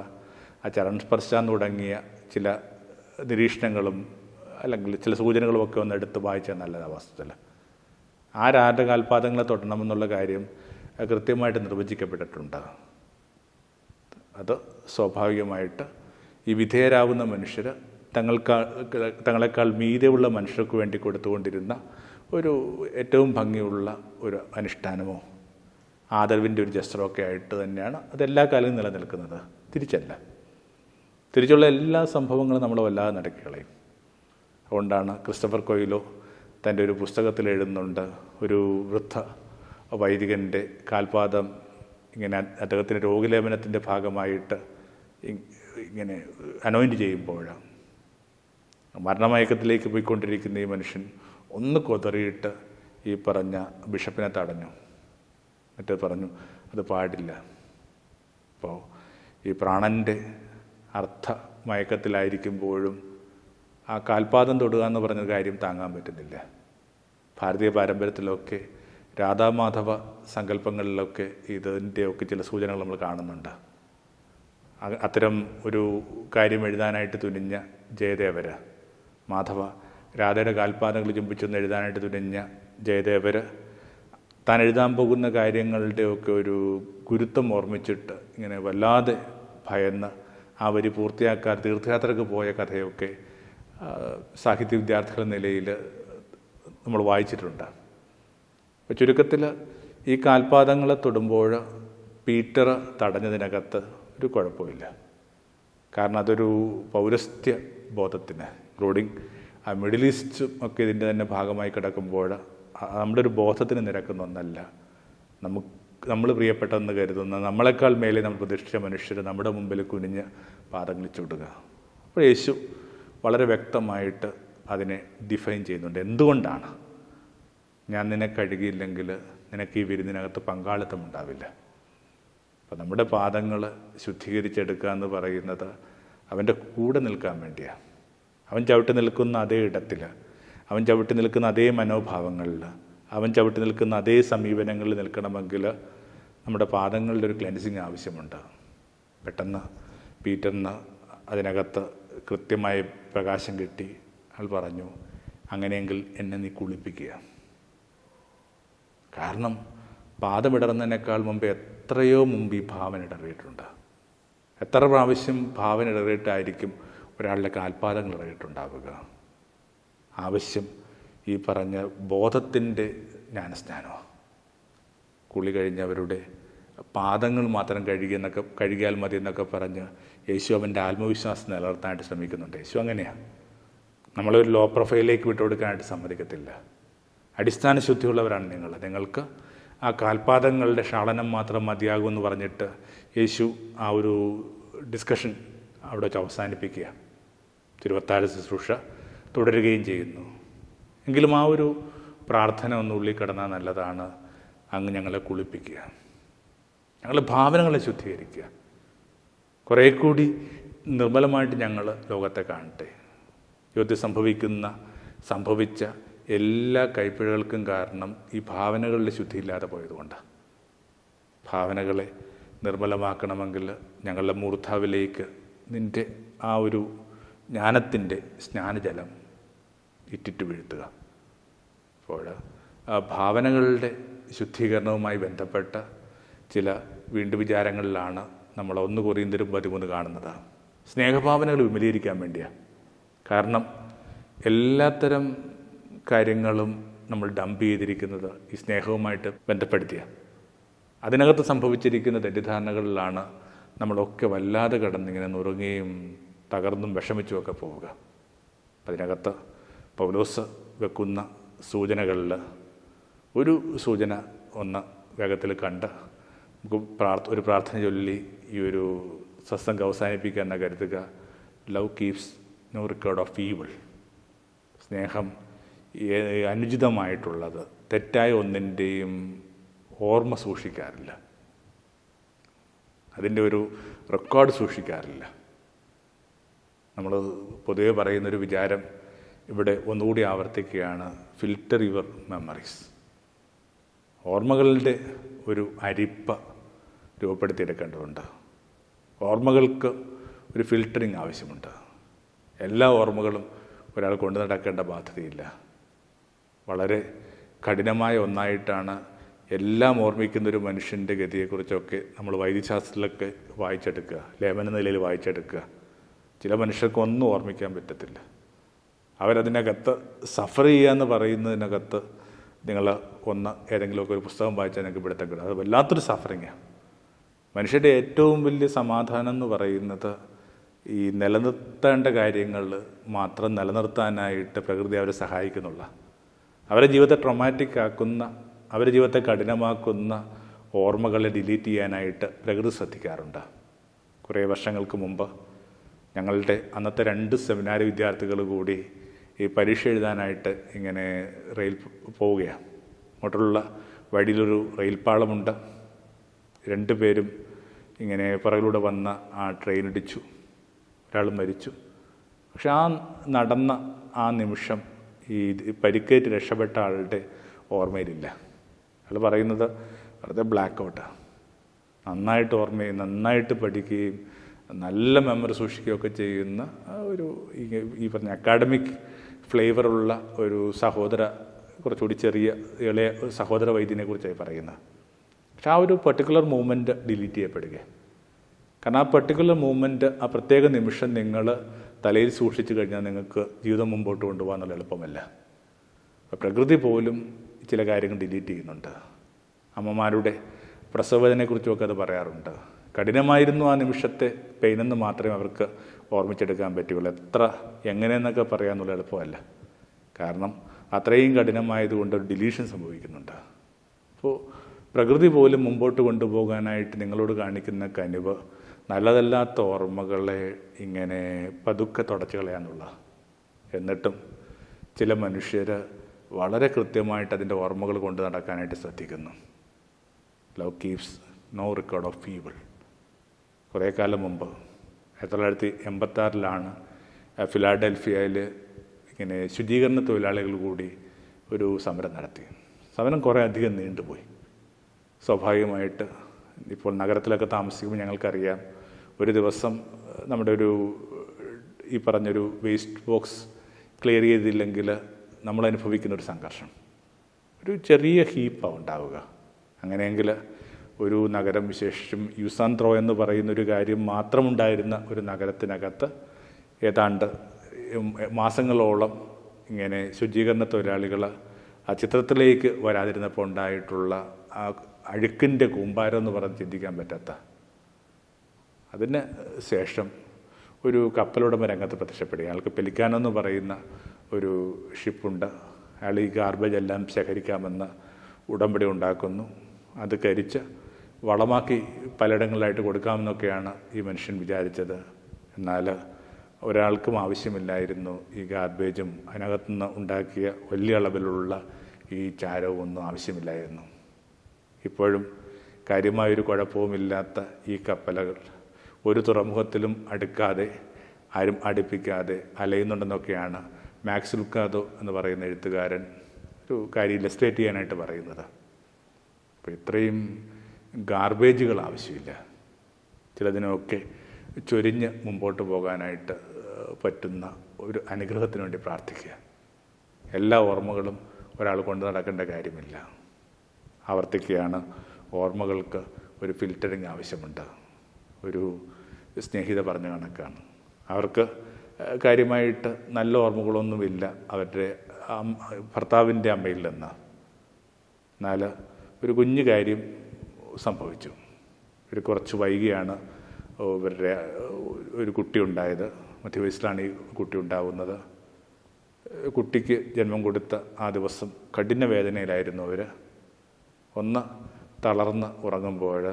ആ ചരണസ്പർശാൻ തുടങ്ങിയ ചില നിരീക്ഷണങ്ങളും അല്ലെങ്കിൽ ചില സൂചനകളും ഒക്കെ ഒന്ന് എടുത്ത് വായിച്ചാൽ നല്ലതാണ് വാസ്തുതല ആരാരുടെ കാൽപാദങ്ങളെ തൊടണമെന്നുള്ള കാര്യം കൃത്യമായിട്ട് നിർവചിക്കപ്പെട്ടിട്ടുണ്ട്. അത് സ്വാഭാവികമായിട്ട് ഈ വിധേയരാകുന്ന മനുഷ്യർ തങ്ങൾക്ക് തങ്ങളെക്കാൾ മീതെയുള്ള മനുഷ്യർക്ക് വേണ്ടി കൊടുത്തുകൊണ്ടിരുന്ന ഒരു ഏറ്റവും ഭംഗിയുള്ള ഒരു അനുഷ്ഠാനമോ ആദരവിന്റെ ഒരു ജസ്റ്ററോ ഒക്കെ ആയിട്ട് തന്നെയാണ് അതെല്ലാ കാലവും നിലനിൽക്കുന്നത്. തിരിച്ചല്ല. തിരിച്ചുള്ള എല്ലാ സംഭവങ്ങളും നമ്മൾ വല്ലാതെ നടക്കി കളയും. അതുകൊണ്ടാണ് ക്രിസ്റ്റഫർ കൊയിലോ തന്റെ ഒരു പുസ്തകത്തിൽ എഴുതുന്നുണ്ട് ഒരു വൃദ്ധ വൈദികന്റെ കാൽപാദം ഇങ്ങനെ അദ്ദേഹത്തിന്റെ രോഗലേപനത്തിന്റെ ഭാഗമായിട്ട് ഇങ്ങനെ അനോയിന്റ് ചെയ്യുമ്പോഴാണ്. മരണമയക്കത്തിലേക്ക് പോയിക്കൊണ്ടിരിക്കുന്ന ഈ മനുഷ്യൻ ഒന്ന് കൊതറിയിട്ട് ഈ പറഞ്ഞ ബിഷപ്പിനെ തടഞ്ഞു. മറ്റേ പറഞ്ഞു അത് പാടില്ല. അപ്പോൾ ഈ പ്രാണന്റെ അർത്ഥ മയക്കത്തിലായിരിക്കുമ്പോഴും ആ കാൽപാദം തൊടുക എന്ന് പറഞ്ഞ കാര്യം താങ്ങാൻ പറ്റുന്നില്ല. ഭാരതീയ പാരമ്പര്യത്തിലൊക്കെ രാധാമാധവ സങ്കല്പങ്ങളിലൊക്കെ ഇതിന്റെയൊക്കെ ചില സൂചനകൾ നമ്മൾ കാണുന്നുണ്ട്. അത്തരം ഒരു കാര്യം എഴുതാനായിട്ട് തുനിഞ്ഞ ജയദേവര മാധവ രാധയുടെ കാൽപാദങ്ങൾ ചുംബിച്ചൊന്ന് എഴുതാനായിട്ട് തുനിഞ്ഞ ജയദേവർ. താൻ എഴുതാൻ പോകുന്ന കാര്യങ്ങളുടെയൊക്കെ ഒരു ഗുരുത്വം ഓർമ്മിച്ചിട്ട് ഇങ്ങനെ വല്ലാതെ ഭയന്ന് ആ വരി പൂർത്തിയാക്കാൻ തീർത്ഥയാത്രക്ക് പോയ കഥയൊക്കെ സാഹിത്യ വിദ്യാർത്ഥികൾ നിലയിൽ നമ്മൾ വായിച്ചിട്ടുണ്ട്. അപ്പോൾ ചുരുക്കത്തിൽ ഈ കാൽപാദങ്ങളെ തൊടുമ്പോൾ പീറ്റർ തടഞ്ഞതിനകത്ത് ഒരു കുഴപ്പമില്ല. കാരണം അതൊരു പൗരസ്ത്യ ബോധത്തിന് ഇൻക്ലൂഡിങ് ആ മിഡിൽ ഈസ്റ്റും ഒക്കെ ഇതിന്റെ തന്നെ ഭാഗമായി കിടക്കുമ്പോൾ നമ്മുടെ ഒരു ബോധത്തിന് നിരക്കുന്ന ഒന്നല്ല. നമുക്ക് നമ്മൾ പ്രിയപ്പെട്ടെന്ന് കരുതുന്ന നമ്മളെക്കാൾ മേലെ നമ്മൾ പ്രതിഷ്ഠിച്ച മനുഷ്യർ നമ്മുടെ മുമ്പിൽ കുനിഞ്ഞ് പാദങ്ങളിൽ വിടുക അപ്പോൾ യേശു വളരെ വ്യക്തമായിട്ട് അതിനെ ഡിഫൈൻ ചെയ്യുന്നുണ്ട്. എന്തുകൊണ്ടാണ്? ഞാൻ നിന്നെ കഴുകിയില്ലെങ്കിൽ നിനക്ക് ഈ വിരുന്നിനകത്ത് പങ്കാളിത്തം ഉണ്ടാവില്ല. അപ്പം നമ്മുടെ പാദങ്ങൾ ശുദ്ധീകരിച്ചെടുക്കുക എന്ന് പറയുന്നത് അവന്റെ കൂടെ നിൽക്കാൻ വേണ്ടിയാണ്. അവൻ ചവിട്ടി നിൽക്കുന്ന അതേ ഇടത്തിൽ അവൻ ചവിട്ടി നിൽക്കുന്ന അതേ മനോഭാവങ്ങളിൽ അവൻ ചവിട്ടി നിൽക്കുന്ന അതേ സമീപനങ്ങളിൽ നിൽക്കണമെങ്കിൽ നമ്മുടെ പാദങ്ങളുടെ ഒരു ക്ലെൻസിങ് ആവശ്യമുണ്ട്. പെട്ടെന്ന് പീറ്ററിന് അതിനകത്ത് കൃത്യമായ പ്രകാശം കിട്ടി. അയാൾ പറഞ്ഞു അങ്ങനെയെങ്കിൽ എന്നെ നീ കുളിപ്പിക്കുക. കാരണം പാദമിടറുന്നതിനേക്കാൾ മുമ്പ് എത്രയോ മുമ്പ് ഈ ഭാവന ഇടറിയിട്ടുണ്ട്. എത്ര പ്രാവശ്യം ഭാവന ഇടറിയിട്ടായിരിക്കും ഒരാളുടെ കാൽപാദങ്ങൾ ഇടറിയിട്ടുണ്ടാവുക ആവശ്യം ഈ പറഞ്ഞ ബോധത്തിന്റെ ജ്ഞാനസ്നാനമാണ് കുളി കഴിഞ്ഞവരുടെ പാദങ്ങൾ മാത്രം കഴുകിയെന്നൊക്കെ കഴുകിയാൽ മതി എന്നൊക്കെ പറഞ്ഞ് യേശു അവന്റെ ആത്മവിശ്വാസം നിലനിർത്താനായിട്ട് ശ്രമിക്കുന്നുണ്ട്. യേശു അങ്ങനെയാണ് നമ്മളൊരു ലോ പ്രൊഫൈലിലേക്ക് വിട്ടുകൊടുക്കാനായിട്ട് സമ്മതിക്കത്തില്ല. അടിസ്ഥാന ശുദ്ധിയുള്ളവരാണ് നിങ്ങൾ. നിങ്ങൾക്ക് ആ കാൽപാദങ്ങളുടെ ക്ഷാളനം മാത്രം മതിയാകുമെന്ന് പറഞ്ഞിട്ട് യേശു ആ ഒരു ഡിസ്കഷൻ അവിടെ വെച്ച് അവസാനിപ്പിക്കുക. തിരുവത്താഴ ശുശ്രൂഷ തുടരുകയും ചെയ്യുന്നു. എങ്കിലും ആ ഒരു പ്രാർത്ഥന ഒന്ന് ഉള്ളിൽ കിടന്നാൽ നല്ലതാണ്. അങ്ങ് ഞങ്ങളെ കുളിപ്പിക്കുക. ഞങ്ങളുടെ ഭാവനകളെ ശുദ്ധീകരിക്കുക. കുറേ കൂടി നിർമ്മലമായിട്ട് ഞങ്ങൾ ലോകത്തെ കാണട്ടെ. യുദ്ധം സംഭവിക്കുന്ന സംഭവിച്ച എല്ലാ കൈപ്പിഴകൾക്കും കാരണം ഈ ഭാവനകളുടെ ശുദ്ധിയില്ലാതെ പോയതുകൊണ്ടാണ് ഭാവനകളെ നിർമ്മലമാക്കണമെങ്കിൽ ഞങ്ങളുടെ മൂർധാവിലേക്ക് നിന്റെ ആ ഒരു ജ്ഞാനത്തിന്റെ സ്നാനജലം ഇറ്റിറ്റ് വീഴ്ത്തുക. അപ്പോൾ ഭാവനകളുടെ ശുദ്ധീകരണവുമായി ബന്ധപ്പെട്ട ചില വീണ്ടു വിചാരങ്ങളിലാണ് നമ്മൾ ഒന്ന് കൊറിയന്തരും പതിമൂന്ന് കാണുന്നത്. സ്നേഹഭാവനകൾ വിമലീകരിക്കാൻ വേണ്ടിയാണ് കാരണം എല്ലാത്തരം കാര്യങ്ങളും നമ്മൾ ഡംപ് ചെയ്തിരിക്കുന്നത് ഈ സ്നേഹവുമായിട്ട് ബന്ധപ്പെടുത്തിയ. അതിനകത്ത് സംഭവിച്ചിരിക്കുന്ന തെറ്റിദ്ധാരണകളിലാണ് നമ്മളൊക്കെ വല്ലാതെ കടന്നിങ്ങനെ നുറുങ്ങുകയും തകർന്നും വിഷമിച്ചുമൊക്കെ പോവുക. അതിനകത്ത് പൗലോസ് വെക്കുന്ന സൂചനകളിൽ ഒരു സൂചന ഒന്ന് വേഗത്തിൽ കണ്ട് നമുക്ക് പ്രാർത്ഥ ഒരു പ്രാർത്ഥന ചൊല്ലി ഈ ഒരു സത്സംഗം അവസാനിപ്പിക്കുക എന്ന കരുതുക. Love keeps no record of evil സ്നേഹം അനുചിതമായിട്ടുള്ളത് തെറ്റായ ഒന്നിന്റെയും ഓർമ്മ സൂക്ഷിക്കാറില്ല. അതിന്റെ ഒരു റെക്കോർഡ് സൂക്ഷിക്കാറില്ല. നമ്മൾ പൊതുവെ പറയുന്നൊരു വിചാരം ഇവിടെ ഒന്നുകൂടി ആവർത്തിക്കുകയാണ്. ഫിൽറ്റർ യുവർ മെമ്മറീസ് ഓർമ്മകളുടെ ഒരു അരിപ്പ രൂപപ്പെടുത്തിയെടുക്കേണ്ടതുണ്ട്. ഓർമ്മകൾക്ക് ഒരു ഫിൽറ്ററിങ് ആവശ്യമുണ്ട്. എല്ലാ ഓർമ്മകളും ഒരാൾ കൊണ്ടു നടക്കേണ്ട ബാധ്യതയില്ല. വളരെ കഠിനമായ ഒന്നായിട്ടാണ് എല്ലാം ഓർമ്മിക്കുന്ന ഒരു മനുഷ്യന്റെ ഗതിയെക്കുറിച്ചൊക്കെ നമ്മൾ വൈദ്യശാസ്ത്രത്തിലൊക്കെ വായിച്ചെടുക്കുക. ലേമന നിലയിൽ വായിച്ചെടുക്കുക. ചില മനുഷ്യർക്ക് ഒന്നും ഓർമ്മിക്കാൻ പറ്റത്തില്ല. അവരതിനകത്ത് സഫർ ചെയ്യുക എന്ന് പറയുന്നതിനകത്ത് നിങ്ങൾ ഒന്ന് ഏതെങ്കിലുമൊക്കെ ഒരു പുസ്തകം വായിച്ചാൽ നിങ്ങൾക്ക് പിടുത്തം കിട്ടും. അത് വല്ലാത്തൊരു സഫറിങ്ങാണ് മനുഷ്യന്റെ ഏറ്റവും വലിയ സമാധാനം എന്ന് പറയുന്നത് ഈ നിലനിർത്തേണ്ട കാര്യങ്ങൾ മാത്രം നിലനിർത്താനായിട്ട് പ്രകൃതി അവരെ സഹായിക്കുന്നുള്ള. അവരെ ജീവിതത്തെ ട്രൊമാറ്റിക് ആക്കുന്ന അവരെ ജീവിതത്തെ കഠിനമാക്കുന്ന ഓർമ്മകളെ ഡിലീറ്റ് ചെയ്യാനായിട്ട് പ്രകൃതി ശ്രദ്ധിക്കാറുണ്ട്. കുറേ വർഷങ്ങൾക്ക് മുമ്പ് ഞങ്ങളുടെ അന്നത്തെ രണ്ട് സെമിനാർ വിദ്യാർത്ഥികൾ കൂടി ഈ പരീക്ഷ എഴുതാനായിട്ട് ഇങ്ങനെ റെയിൽ പോവുകയാണ്. അങ്ങോട്ടുള്ള വഴിയിലൊരു റെയിൽപ്പാളമുണ്ട്. രണ്ടു പേരും ഇങ്ങനെ പുറകിലൂടെ വന്ന ആ ട്രെയിൻ ഇടിച്ചു. ഒരാൾ മരിച്ചു. പക്ഷെ ആ നടന്ന ആ നിമിഷം ഈ പരിക്കേറ്റ് രക്ഷപ്പെട്ട ആളുടെ ഓർമ്മയിലില്ല. അയാൾ പറയുന്നത് വെറുതെ ബ്ലാക്ക് ഔട്ടാണ് നന്നായിട്ട് ഓർമ്മയും നന്നായിട്ട് പഠിക്കുകയും നല്ല മെമ്മറി സൂക്ഷിക്കുകയൊക്കെ ചെയ്യുന്ന ഒരു ഈ- പറഞ്ഞ അക്കാഡമിക് ഫ്ലേവറുള്ള ഒരു സഹോദര കുറച്ചുകൂടി ചെറിയ ഇളയ സഹോദര വൈദ്യനെ കുറിച്ചായി പറയുന്നത് പക്ഷെ ആ ഒരു പെർട്ടിക്കുലർ മൂവ്മെന്റ് ഡിലീറ്റ് ചെയ്യപ്പെടുക കാരണം ആ പെർട്ടിക്കുലർ മൂവ്മെന്റ് ആ പ്രത്യേക നിമിഷം നിങ്ങൾ തലയിൽ സൂക്ഷിച്ചു കഴിഞ്ഞാൽ നിങ്ങൾക്ക് ജീവിതം മുമ്പോട്ട് കൊണ്ടുപോകാൻ നല്ല എളുപ്പമല്ല പ്രകൃതി പോലും ചില കാര്യങ്ങൾ ഡിലീറ്റ് ചെയ്യുന്നുണ്ട്. അമ്മമാരുടെ പ്രസവത്തിനെക്കുറിച്ചുമൊക്കെ അത് പറയാറുണ്ട്. കഠിനമായിരുന്നു ആ നിമിഷത്തെ പെയിനെന്ന് മാത്രമേ അവർക്ക് ഓർമ്മിച്ചെടുക്കാൻ പറ്റുകയുള്ളൂ. എത്ര എങ്ങനെയെന്നൊക്കെ പറയാനുള്ള എളുപ്പമല്ല. കാരണം അത്രയും കഠിനമായതുകൊണ്ട് ഒരു ഡിലീഷൻ സംഭവിക്കുന്നുണ്ട്. അപ്പോൾ പ്രകൃതി പോലും മുമ്പോട്ട് കൊണ്ടുപോകാനായിട്ട് നിങ്ങളോട് കാണിക്കുന്ന കനിവ് നല്ലതല്ലാത്ത ഓർമ്മകളെ ഇങ്ങനെ പതുക്കെ തുടച്ചു കളയാനുള്ള എന്നിട്ടും ചില മനുഷ്യർ വളരെ കൃത്യമായിട്ട് അതിന്റെ ഓർമ്മകൾ കൊണ്ട് നടക്കാനായിട്ട് ശ്രദ്ധിക്കുന്നു. Love keeps no record of evil കുറേ കാലം മുമ്പ് ആയിരത്തി തൊള്ളായിരത്തി എൺപത്താറിലാണ് ഫിലാഡൽഫിയയിൽ ഇങ്ങനെ ശുചീകരണ തൊഴിലാളികൾ കൂടി ഒരു സമരം നടത്തി. സമരം കുറേ അധികം നീണ്ടുപോയി. സ്വാഭാവികമായിട്ട് ഇപ്പോൾ നഗരത്തിലൊക്കെ താമസിക്കുമ്പോൾ ഞങ്ങൾക്കറിയാം ഒരു ദിവസം നമ്മുടെ ഒരു ഈ പറഞ്ഞൊരു വേസ്റ്റ് ബോക്സ് ക്ലിയർ ചെയ്തില്ലെങ്കിൽ നമ്മൾ അനുഭവിക്കുന്ന ഒരു സംഘർഷം. ഒരു ചെറിയ ഹീപ്പാണ് ഉണ്ടാവുക. അങ്ങനെയെങ്കിൽ ഒരു നഗരം വിശേഷിച്ചും യുസാൻത്രോ എന്ന് പറയുന്ന ഒരു കാര്യം മാത്രമുണ്ടായിരുന്ന ഒരു നഗരത്തിനകത്ത് ഏതാണ്ട് മാസങ്ങളോളം ഇങ്ങനെ ശുചീകരണ തൊഴിലാളികൾ ആ ചിത്രത്തിലേക്ക് വരാതിരുന്നപ്പോൾ ഉണ്ടായിട്ടുള്ള ആ അഴുക്കിന്റെ കൂമ്പാരം എന്ന് പറഞ്ഞ് ചിന്തിക്കാൻ പറ്റാത്ത. അതിന് ശേഷം ഒരു കപ്പലുടമ രംഗത്ത് പ്രത്യക്ഷപ്പെടുക അയാൾക്ക് പെലിക്കാനോ എന്ന് പറയുന്ന ഒരു ഷിപ്പുണ്ട്. അയാൾ ഈ ഗാർബേജ് എല്ലാം ശേഖരിക്കാമെന്ന് ഉടമ്പടി ഉണ്ടാക്കുന്നു. അത് കരിച്ച് വളമാക്കി പലയിടങ്ങളിലായിട്ട് കൊടുക്കാമെന്നൊക്കെയാണ് ഈ മനുഷ്യൻ വിചാരിച്ചത്. എന്നാൽ ഒരാൾക്കും ആവശ്യമില്ലായിരുന്നു ഈ ഗാർബേജും. അതിനകത്തുനിന്ന് ഉണ്ടാക്കിയ വലിയ അളവിലുള്ള ഈ ചാരവും ഒന്നും ആവശ്യമില്ലായിരുന്നു. ഇപ്പോഴും കാര്യമായൊരു കുഴപ്പവുമില്ലാത്ത ഈ കപ്പലുകൾ ഒരു തുറമുഖത്തിലും അടുക്കാതെ ആരും അടുപ്പിക്കാതെ അലയുന്നുണ്ടെന്നൊക്കെയാണ് മാക്സ് ലുക്കാദോ എന്ന് പറയുന്ന എഴുത്തുകാരൻ ഒരു കാര്യം ഇല്ലസ്ട്രേറ്റ് ചെയ്യാനായിട്ട് പറയുന്നത്. അപ്പോൾ ഇത്രയും ഗാർബേജുകൾ ആവശ്യമില്ല. ചിലതിനൊക്കെ ചൊരിഞ്ഞ് മുമ്പോട്ട് പോകാനായിട്ട് പറ്റുന്ന ഒരു അനുഗ്രഹത്തിന് വേണ്ടി പ്രാർത്ഥിക്കുക. എല്ലാ ഓർമ്മകളും ഒരാൾ കൊണ്ട് നടക്കേണ്ട കാര്യമില്ല. ആവർത്തിക്കുകയാണ് ഓർമ്മകൾക്ക് ഒരു ഫിൽറ്ററിങ് ആവശ്യമുണ്ട്. ഒരു സ്നേഹിത പറഞ്ഞ കണക്കാണ്. അവർക്ക് കാര്യമായിട്ട് നല്ല ഓർമ്മകളൊന്നുമില്ല. അവരുടെ ഭർത്താവിന്റെ അമ്മയിൽ നിന്ന്. എന്നാൽ ഒരു കുഞ്ഞു കാര്യം സംഭവിച്ചു. ഒരു കുറച്ച് വൈകിയാണ് ഇവരുടെ ഒരു കുട്ടി ഉണ്ടായത്. മധ്യവയസ്സിലാണ് ഈ കുട്ടി ഉണ്ടാവുന്നത്. കുട്ടിക്ക് ജന്മം കൊടുത്ത ആ ദിവസം കഠിന വേദനയിലായിരുന്നു അവർ ഒന്ന് തളർന്ന് ഉറങ്ങുമ്പോൾ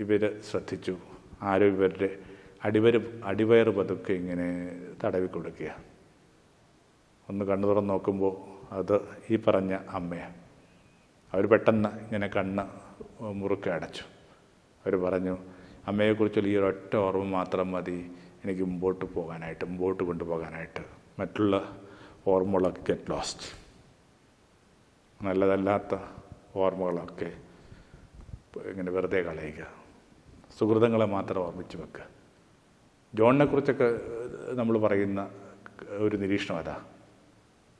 ഇവർ ശ്രദ്ധിച്ചു. ആരോ ഇവരുടെ അടിവര് അടിവയറ് പതുക്കെ ഇങ്ങനെ തടവി കൊടുക്കുക. ഒന്ന് കണ്ണു തുറന്ന് നോക്കുമ്പോൾ അത് ഈ പറഞ്ഞ അമ്മയാണ് അവർ പെട്ടെന്ന് ഇങ്ങനെ കണ്ണ് മുറുക്കെ അടച്ചു. അവർ പറഞ്ഞു അമ്മയെക്കുറിച്ചുള്ള ഈ ഒരൊറ്റ ഓർമ്മ മാത്രം മതി. എനിക്ക് മുമ്പോട്ട് പോകാനായിട്ട് മുമ്പോട്ട് കൊണ്ടുപോകാനായിട്ട്. മറ്റുള്ള ഓർമ്മകളൊക്കെ ഗെറ്റ് ലോസ്റ്റ് നല്ലതല്ലാത്ത ഓർമ്മകളൊക്കെ ഇങ്ങനെ വെറുതെ കളയുക. സുഹൃതങ്ങളെ മാത്രം ഓർമ്മിച്ച് വെക്കുക. ജോണിനെക്കുറിച്ചൊക്കെ നമ്മൾ പറയുന്ന ഒരു നിരീക്ഷണം അതാ.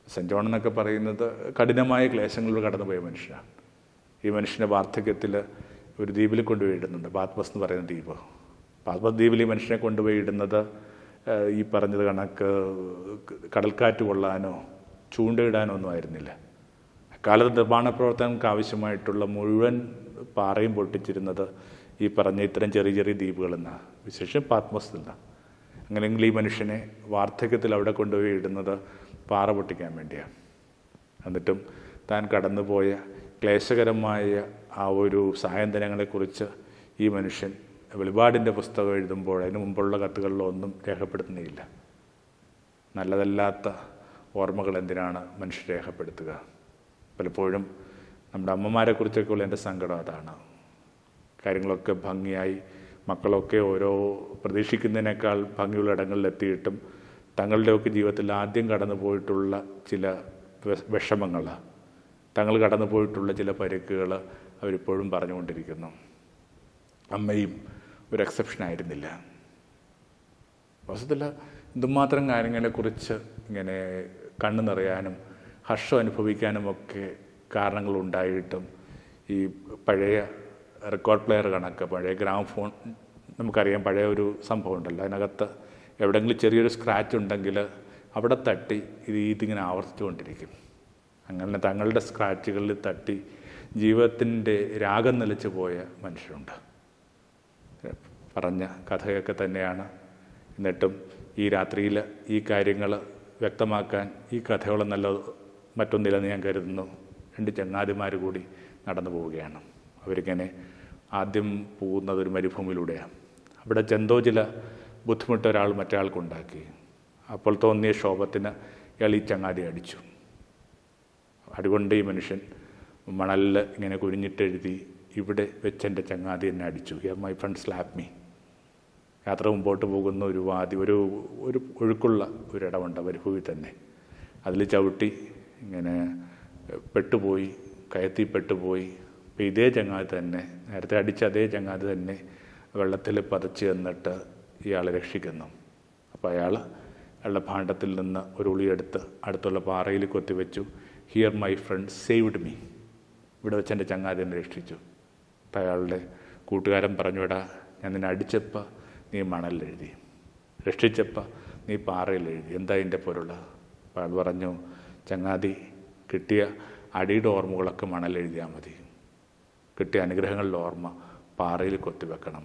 സെന്റ് ജോൺ എന്നൊക്കെ പറയുന്നത് കഠിനമായ ക്ലേശങ്ങളിലൂടെ കടന്നുപോയ മനുഷ്യനാണ്. ഈ മനുഷ്യന്റെ വാർദ്ധക്യത്തിൽ ഒരു ദ്വീപിൽ കൊണ്ടുപോയി ഇടുന്നുണ്ട് പാത്മസ് എന്ന് പറയുന്ന ദ്വീപ്. പാത്മസ് ദ്വീപിൽ ഈ മനുഷ്യനെ കൊണ്ടുപോയി ഇടുന്നത് ഈ പറഞ്ഞത് കണക്ക് കടൽക്കാറ്റ് കൊള്ളാനോ ചൂണ്ടയിടാനോ ഒന്നും ആയിരുന്നില്ല. അക്കാലത്ത് നിർമ്മാണ പ്രവർത്തനങ്ങൾക്ക് ആവശ്യമായിട്ടുള്ള മുഴുവൻ പാറയും പൊട്ടിച്ചിരുന്നത് ഈ പറഞ്ഞ ഇത്തരം ചെറിയ ചെറിയ ദ്വീപുകളിൽ നിന്നാണ് വിശേഷം പാത്മസ് നിന്നാണ് അങ്ങനെയെങ്കിൽ ഈ മനുഷ്യനെ വാർദ്ധക്യത്തിൽ അവിടെ കൊണ്ടുപോയി ഇടുന്നത് പാറ പൊട്ടിക്കാൻ വേണ്ടിയാണ് എന്നിട്ടും താൻ കടന്നുപോയ ക്ലേശകരമായ ആ ഒരു സായന്തനങ്ങളെക്കുറിച്ച് ഈ മനുഷ്യൻ വെളിപാടിന്റെ പുസ്തകം എഴുതുമ്പോൾ അതിന് മുമ്പുള്ള കത്തുകളിലൊന്നും രേഖപ്പെടുത്തുന്നില്ല. നല്ലതല്ലാത്ത ഓർമ്മകൾ എന്തിനാണ് മനുഷ്യർ രേഖപ്പെടുത്തുക? പലപ്പോഴും നമ്മുടെ അമ്മമാരെക്കുറിച്ചൊക്കെയുള്ള എന്റെ സങ്കടം അതാണ്. കാര്യങ്ങളൊക്കെ ഭംഗിയായി മക്കളൊക്കെ ഓരോ പ്രതീക്ഷിക്കുന്നതിനേക്കാൾ ഭംഗിയുള്ള ഇടങ്ങളിലെത്തിയിട്ടും തങ്ങളുടെയൊക്കെ ജീവിതത്തിൽ ആദ്യം കടന്നു പോയിട്ടുള്ള ചില വിഷമങ്ങളാണ് തങ്ങൾ കടന്നു പോയിട്ടുള്ള ചില പരുക്കുകൾ അവരിപ്പോഴും പറഞ്ഞുകൊണ്ടിരിക്കുന്നു. അമ്മയും ഒരു എക്സെപ്ഷൻ ആയിരുന്നില്ല. വാസ്തവത്തിൽ എന്തുമാത്രം കാര്യങ്ങളെക്കുറിച്ച് ഇങ്ങനെ കണ്ണു നിറയാനും ഹർഷം അനുഭവിക്കാനും ഒക്കെ കാരണങ്ങളുണ്ടായിട്ടും ഈ പഴയ റെക്കോർഡ് പ്ലെയർ കണക്ക് പഴയ ഗ്രാമഫോൺ നമുക്കറിയാം പഴയ ഒരു സംഭവം ഉണ്ടല്ലോ. അതിനകത്ത് എവിടെയെങ്കിലും ചെറിയൊരു സ്ക്രാച്ച് ഉണ്ടെങ്കിൽ അവിടെ തട്ടി ഇത് ഇതിങ്ങനെ ആവർത്തിച്ചുകൊണ്ടിരിക്കും. അങ്ങനെ തങ്ങളുടെ സ്ക്രാച്ചുകളിൽ തട്ടി ജീവിതത്തിന്റെ രാഗം നിലച്ചു പോയ മനുഷ്യരുണ്ട്. പറഞ്ഞ കഥയൊക്കെ തന്നെയാണ്. എന്നിട്ടും ഈ രാത്രിയിൽ ഈ കാര്യങ്ങൾ വ്യക്തമാക്കാൻ ഈ കഥയോളം നല്ല മറ്റൊന്നില്ലെന്ന് ഞാൻ കരുതുന്നു. രണ്ട് ചങ്ങാതിമാർ കൂടി നടന്നു പോവുകയാണ്. അവരിങ്ങനെ ആദ്യം പോകുന്നത് ഒരു മരുഭൂമിയിലൂടെയാണ്. അവിടെ ചെന്തോ ചില ബുദ്ധിമുട്ട് ഒരാൾ മറ്റൊരാൾക്കുണ്ടാക്കി അപ്പോൾ തോന്നിയ ക്ഷോഭത്തിന് ഇയാൾ ഈ ചങ്ങാതി അടിച്ചു. അതുകൊണ്ട് ഈ മനുഷ്യൻ മണലിൽ ഇങ്ങനെ കുരിഞ്ഞിട്ടെഴുതി ഇവിടെ വെച്ചെന്റെ ചങ്ങാതി എന്നെ അടിച്ചു. Here my friend slap me യാത്ര മുമ്പോട്ട് പോകുന്ന ഒരു വാതി ഒരു ഒരു ഒഴുക്കുള്ള ഒരിടമുണ്ട് മരുഭൂമി തന്നെ. അതിൽ ചവിട്ടി ഇങ്ങനെ പെട്ടുപോയി കയത്തി പെട്ടുപോയി. അപ്പോൾ ഇതേ ചങ്ങാതി തന്നെ നേരത്തെ അടിച്ച അതേ ചങ്ങാതി തന്നെ വെള്ളത്തിൽ പതച്ച് എന്നിട്ട് ഇയാളെ രക്ഷിക്കുന്നു. അപ്പോൾ അയാൾ അയാളുടെ ഭാണ്ഡത്തിൽ നിന്ന് ഒരു ഉളിയെടുത്ത് അടുത്തുള്ള പാറയിൽ കൊത്തിവെച്ചു. Here my friend saved me ഇവിടെ വെച്ച് എന്റെ ചങ്ങാതി എന്നെ രക്ഷിച്ചു. അപ്പം അയാളുടെ കൂട്ടുകാരൻ പറഞ്ഞുവിടാ ഞാൻ നിന്നെ അടിച്ചപ്പോൾ നീ മണലിൽ എഴുതി. രക്ഷിച്ചപ്പോൾ നീ പാറയിൽ എഴുതി. എന്താ എന്റെ പോലുള്ള അപ്പം അയാൾ പറഞ്ഞു ചങ്ങാതി കിട്ടിയ അടിയുടെ ഓർമ്മകളൊക്കെ മണലിൽ എഴുതിയാൽ മതി. കിട്ടിയ അനുഗ്രഹങ്ങളുടെ ഓർമ്മ പാറയിൽ കൊത്തിവെക്കണം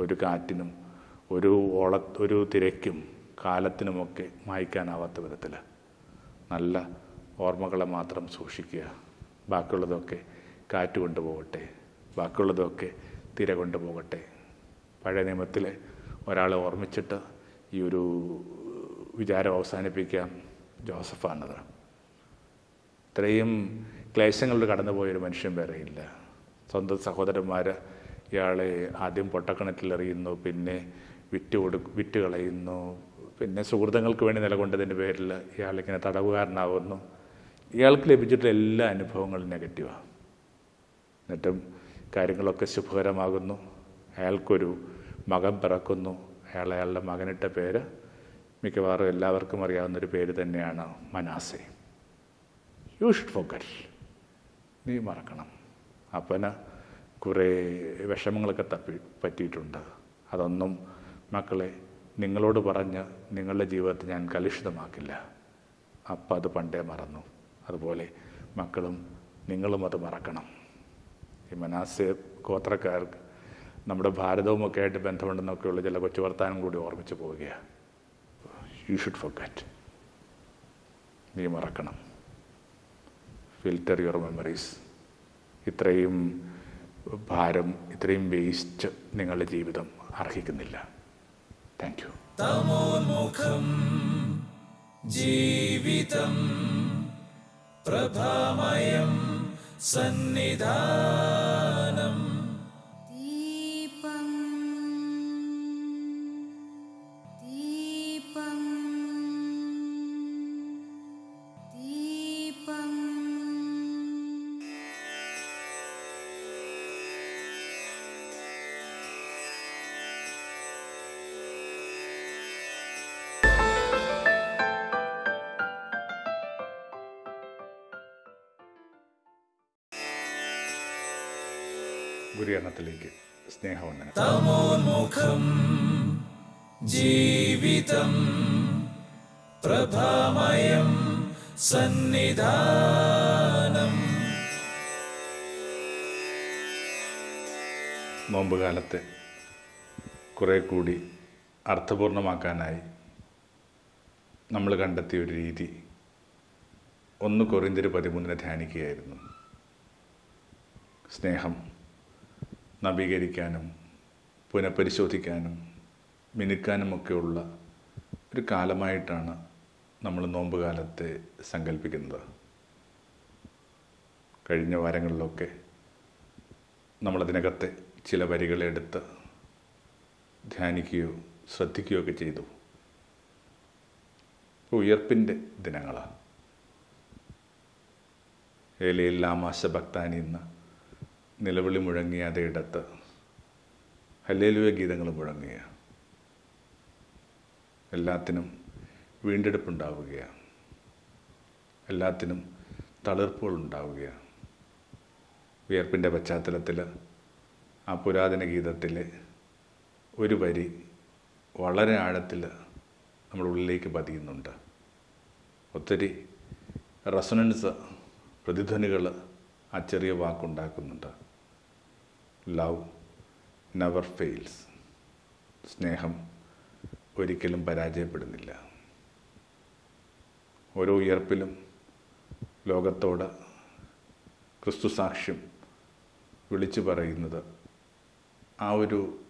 ഒരു കാറ്റിനും ഒരു ഓള ഒരു തിരക്കും കാലത്തിനുമൊക്കെ മായ്ക്കാനാവാത്ത വിധത്തിൽ. നല്ല ഓർമ്മകളെ മാത്രം സൂക്ഷിക്കുക. ബാക്കിയുള്ളതൊക്കെ കാറ്റ് കൊണ്ടുപോകട്ടെ. ബാക്കിയുള്ളതൊക്കെ തിര കൊണ്ടുപോകട്ടെ. പഴയ നിയമത്തിലെ ഒരാളെ ഓർമ്മിച്ചിട്ട് ഈ ഒരു വിചാരം അവസാനിപ്പിക്കാം ജോസഫാണത്. ഇത്രയും ക്ലേശങ്ങളിൽ കടന്നുപോയൊരു മനുഷ്യൻ വേറെയില്ല. സ്വന്തം സഹോദരന്മാർ ഇയാളെ ആദ്യം പൊട്ടക്കിണറ്റിലെറിയുന്നു പിന്നെ വിറ്റ് കൊടു വിറ്റ് കളയുന്നു പിന്നെ സുഹൃത്തുക്കൾക്ക് വേണ്ടി നിലകൊണ്ടതിന്റെ പേരിൽ ഇയാളിങ്ങനെ തടവുകാരനാവുന്നു. ഇയാൾക്ക് ലഭിച്ചിട്ടുള്ള എല്ലാ അനുഭവങ്ങളും നെഗറ്റീവാണ് എന്നിട്ടും കാര്യങ്ങളൊക്കെ ശുഭകരമാകുന്നു. അയാൾക്കൊരു മകൻ പിറക്കുന്നു. അയാൾ അയാളുടെ മകനിട്ട പേര് മിക്കവാറും എല്ലാവർക്കും അറിയാവുന്നൊരു പേര് തന്നെയാണ് മനാസെ. യു ഷുഡ് ഫോക്കറ്റ് നീ മറക്കണം. അപ്പന് കുറേ വിഷമങ്ങളൊക്കെ തപ്പി പറ്റിയിട്ടുണ്ട്. അതൊന്നും മക്കളെ നിങ്ങളോട് പറഞ്ഞ് നിങ്ങളുടെ ജീവിതത്തെ ഞാൻ കലുഷിതമാക്കില്ല. അപ്പം അത് പണ്ടേ മറന്നു. അതുപോലെ മക്കളും നിങ്ങളും അത് മറക്കണം. ഈ മനാസ്യ ഗോത്രക്കാർക്ക് നമ്മുടെ ഭാരതവുമൊക്കെ ആയിട്ട് ബന്ധമുണ്ടെന്നൊക്കെയുള്ള ചില കൊച്ചു വർത്താനം കൂടി ഓർമ്മിച്ച് പോവുകയാണ് യു ഷുഡ് ഫൊക്കറ്റ് നീ മറക്കണം. ഫിൽറ്റർ യുവർ മെമ്മറീസ് ഇത്രയും ഭാരം ഇത്രയും വേസ്റ്റ് നിങ്ങളുടെ ജീവിതം അർഹിക്കുന്നില്ല. താങ്ക് യു ജീവിതം. प्रभामयम् सन्निधा ഗുരുകരണത്തിലേക്ക് സ്നേഹവന്ദനം. തമോന്മുഖം ജീവിതം പ്രഭാമയം സന്നിധാനം. നോമ്പ് കാലത്തെ കുറേ കൂടി അർത്ഥപൂർണമാക്കാനായി നമ്മൾ കണ്ടെത്തിയ ഒരു രീതി ഒന്ന് കൊറിന്തിര് പതിമൂന്നിനെ ധ്യാനിക്കുകയായിരുന്നു. സ്നേഹം നവീകരിക്കാനും പുനഃപരിശോധിക്കാനും മിനുക്കാനുമൊക്കെയുള്ള ഒരു കാലമായിട്ടാണ് നമ്മൾ നോമ്പ് കാലത്തെ സങ്കല്പിക്കുന്നത് കഴിഞ്ഞ വാരങ്ങളിലൊക്കെ നമ്മളതിനകത്തെ ചില വരികളെടുത്ത് ധ്യാനിക്കുകയോ ശ്രദ്ധിക്കുകയോ ഒക്കെ ചെയ്തു. ഉയർപ്പിന്റെ ദിനങ്ങളാണ്. ഏലയിൽ ലാമാശ ഭക്താനി എന്ന നിലവിളി മുഴങ്ങിയ അതേയിടത്ത് ഹല്ലേലുവ ഗീതങ്ങൾ മുഴങ്ങിയ. എല്ലാത്തിനും വീണ്ടെടുപ്പുണ്ടാവുകയാണ് എല്ലാത്തിനും തളിർപ്പുകൾ ഉണ്ടാവുകയാണ് വിയർപ്പിന്റെ പശ്ചാത്തലത്തിൽ ആ പുരാതന ഗീതത്തിലെ ഒരു വരി വളരെ ആഴത്തിൽ നമ്മുടെ ഉള്ളിലേക്ക് പതിയുന്നുണ്ട്. ഒത്തിരി റെസണൻസ് പ്രതിധ്വനികൾ ആ ചെറിയ വാക്കുണ്ടാക്കുന്നുണ്ട്. Love never fails. സ്നേഹം ഒരിക്കലും പരാജയപ്പെടുന്നില്ല. ഓരോ ഉയർപ്പിലും ലോകത്തോട് ക്രിസ്തു സാക്ഷ്യം വിളിച്ചു പറയുന്നത് ആ ഒരു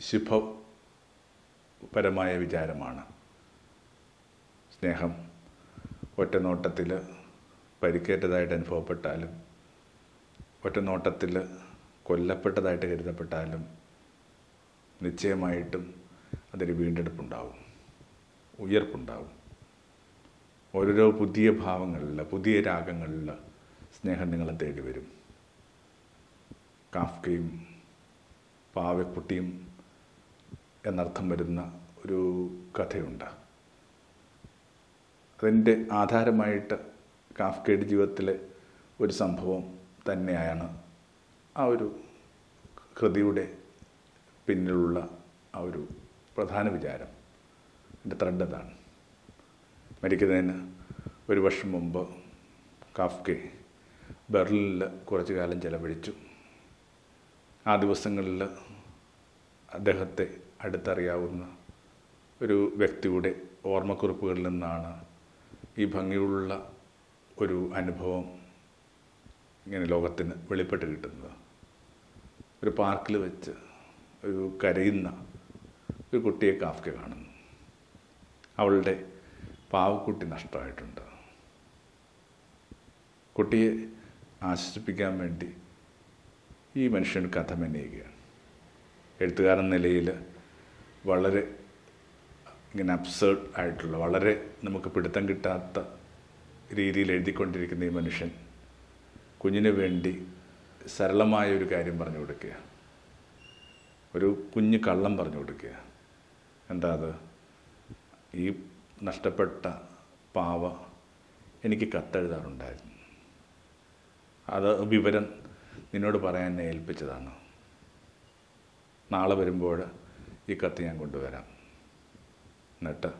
ശുഭപരമായ വിചാരമാണ്. സ്നേഹം ഒറ്റ നോട്ടത്തിൽ പരിക്കേറ്റതായിട്ട് അനുഭവപ്പെട്ടാലും ഒറ്റ നോട്ടത്തിൽ കൊല്ലപ്പെട്ടതായിട്ട് കരുതപ്പെട്ടാലും നിശ്ചയമായിട്ടും അതൊരു വീണ്ടെടുപ്പുണ്ടാവും. ഉയർപ്പുണ്ടാവും. ഓരോരോ പുതിയ ഭാവങ്ങളിൽ പുതിയ രാഗങ്ങളിൽ സ്നേഹം നിങ്ങളെ തേടി വരും. കാഫ്കയും പാവക്കുട്ടിയും എന്നർത്ഥം വരുന്ന ഒരു കഥയുണ്ട്. അതിന്റെ ആധാരമായിട്ട് കാഫ്കയുടെ ജീവിതത്തിലെ ഒരു സംഭവം തന്നെയാണ് ആ ഒരു കൃതിയുടെ പിന്നിലുള്ള ആ ഒരു പ്രധാന വിചാരം എന്റെ ത്രെഡ് അതാണ്. മരിക്കുന്നതിന് ഒരു വർഷം മുമ്പ് കാഫ്കെ ബെർലിനിൽ കുറച്ചു കാലം ചെലവഴിച്ചു. ആ ദിവസങ്ങളിൽ അദ്ദേഹത്തെ അടുത്തറിയാവുന്ന ഒരു വ്യക്തിയുടെ ഓർമ്മക്കുറിപ്പുകളിൽ നിന്നാണ് ഈ ഭംഗിയുള്ള ഒരു അനുഭവം ഇങ്ങനെ ലോകത്തിന് വെളിപ്പെട്ട് കിട്ടുന്നത്. ഒരു പാർക്കിൽ വെച്ച് ഒരു കരയുന്ന ഒരു കുട്ടിയെ കാഫ്ക കാണുന്നു. അവളുടെ പാവക്കുട്ടി നഷ്ടമായിട്ടുണ്ട്. കുട്ടിയെ ആശ്വസിപ്പിക്കാൻ വേണ്ടി ഈ മനുഷ്യൻ കഥ മെനയുകയാണ് എഴുത്തുകാരൻ നിലയിൽ വളരെ ഇങ്ങനെ അബ്സേർഡ് ആയിട്ടുള്ള വളരെ നമുക്ക് പിടുത്തം കിട്ടാത്ത രീതിയിൽ എഴുതിക്കൊണ്ടിരിക്കുന്ന ഈ മനുഷ്യൻ കുഞ്ഞിന് വേണ്ടി സരളമായ ഒരു കാര്യം പറഞ്ഞു കൊടുക്കുക. ഒരു കുഞ്ഞു കള്ളം പറഞ്ഞു കൊടുക്കുക. എന്താ അത്? ഈ നഷ്ടപ്പെട്ട പാവ എനിക്ക് കത്തെഴുതാറുണ്ടായിരുന്നു. അത് വിവരം നിന്നോട് പറയാൻ എന്നെ ഏൽപ്പിച്ചതാണ്. നാളെ വരുമ്പോൾ ഈ കത്ത് ഞാൻ കൊണ്ടുവരാം. എന്നിട്ട്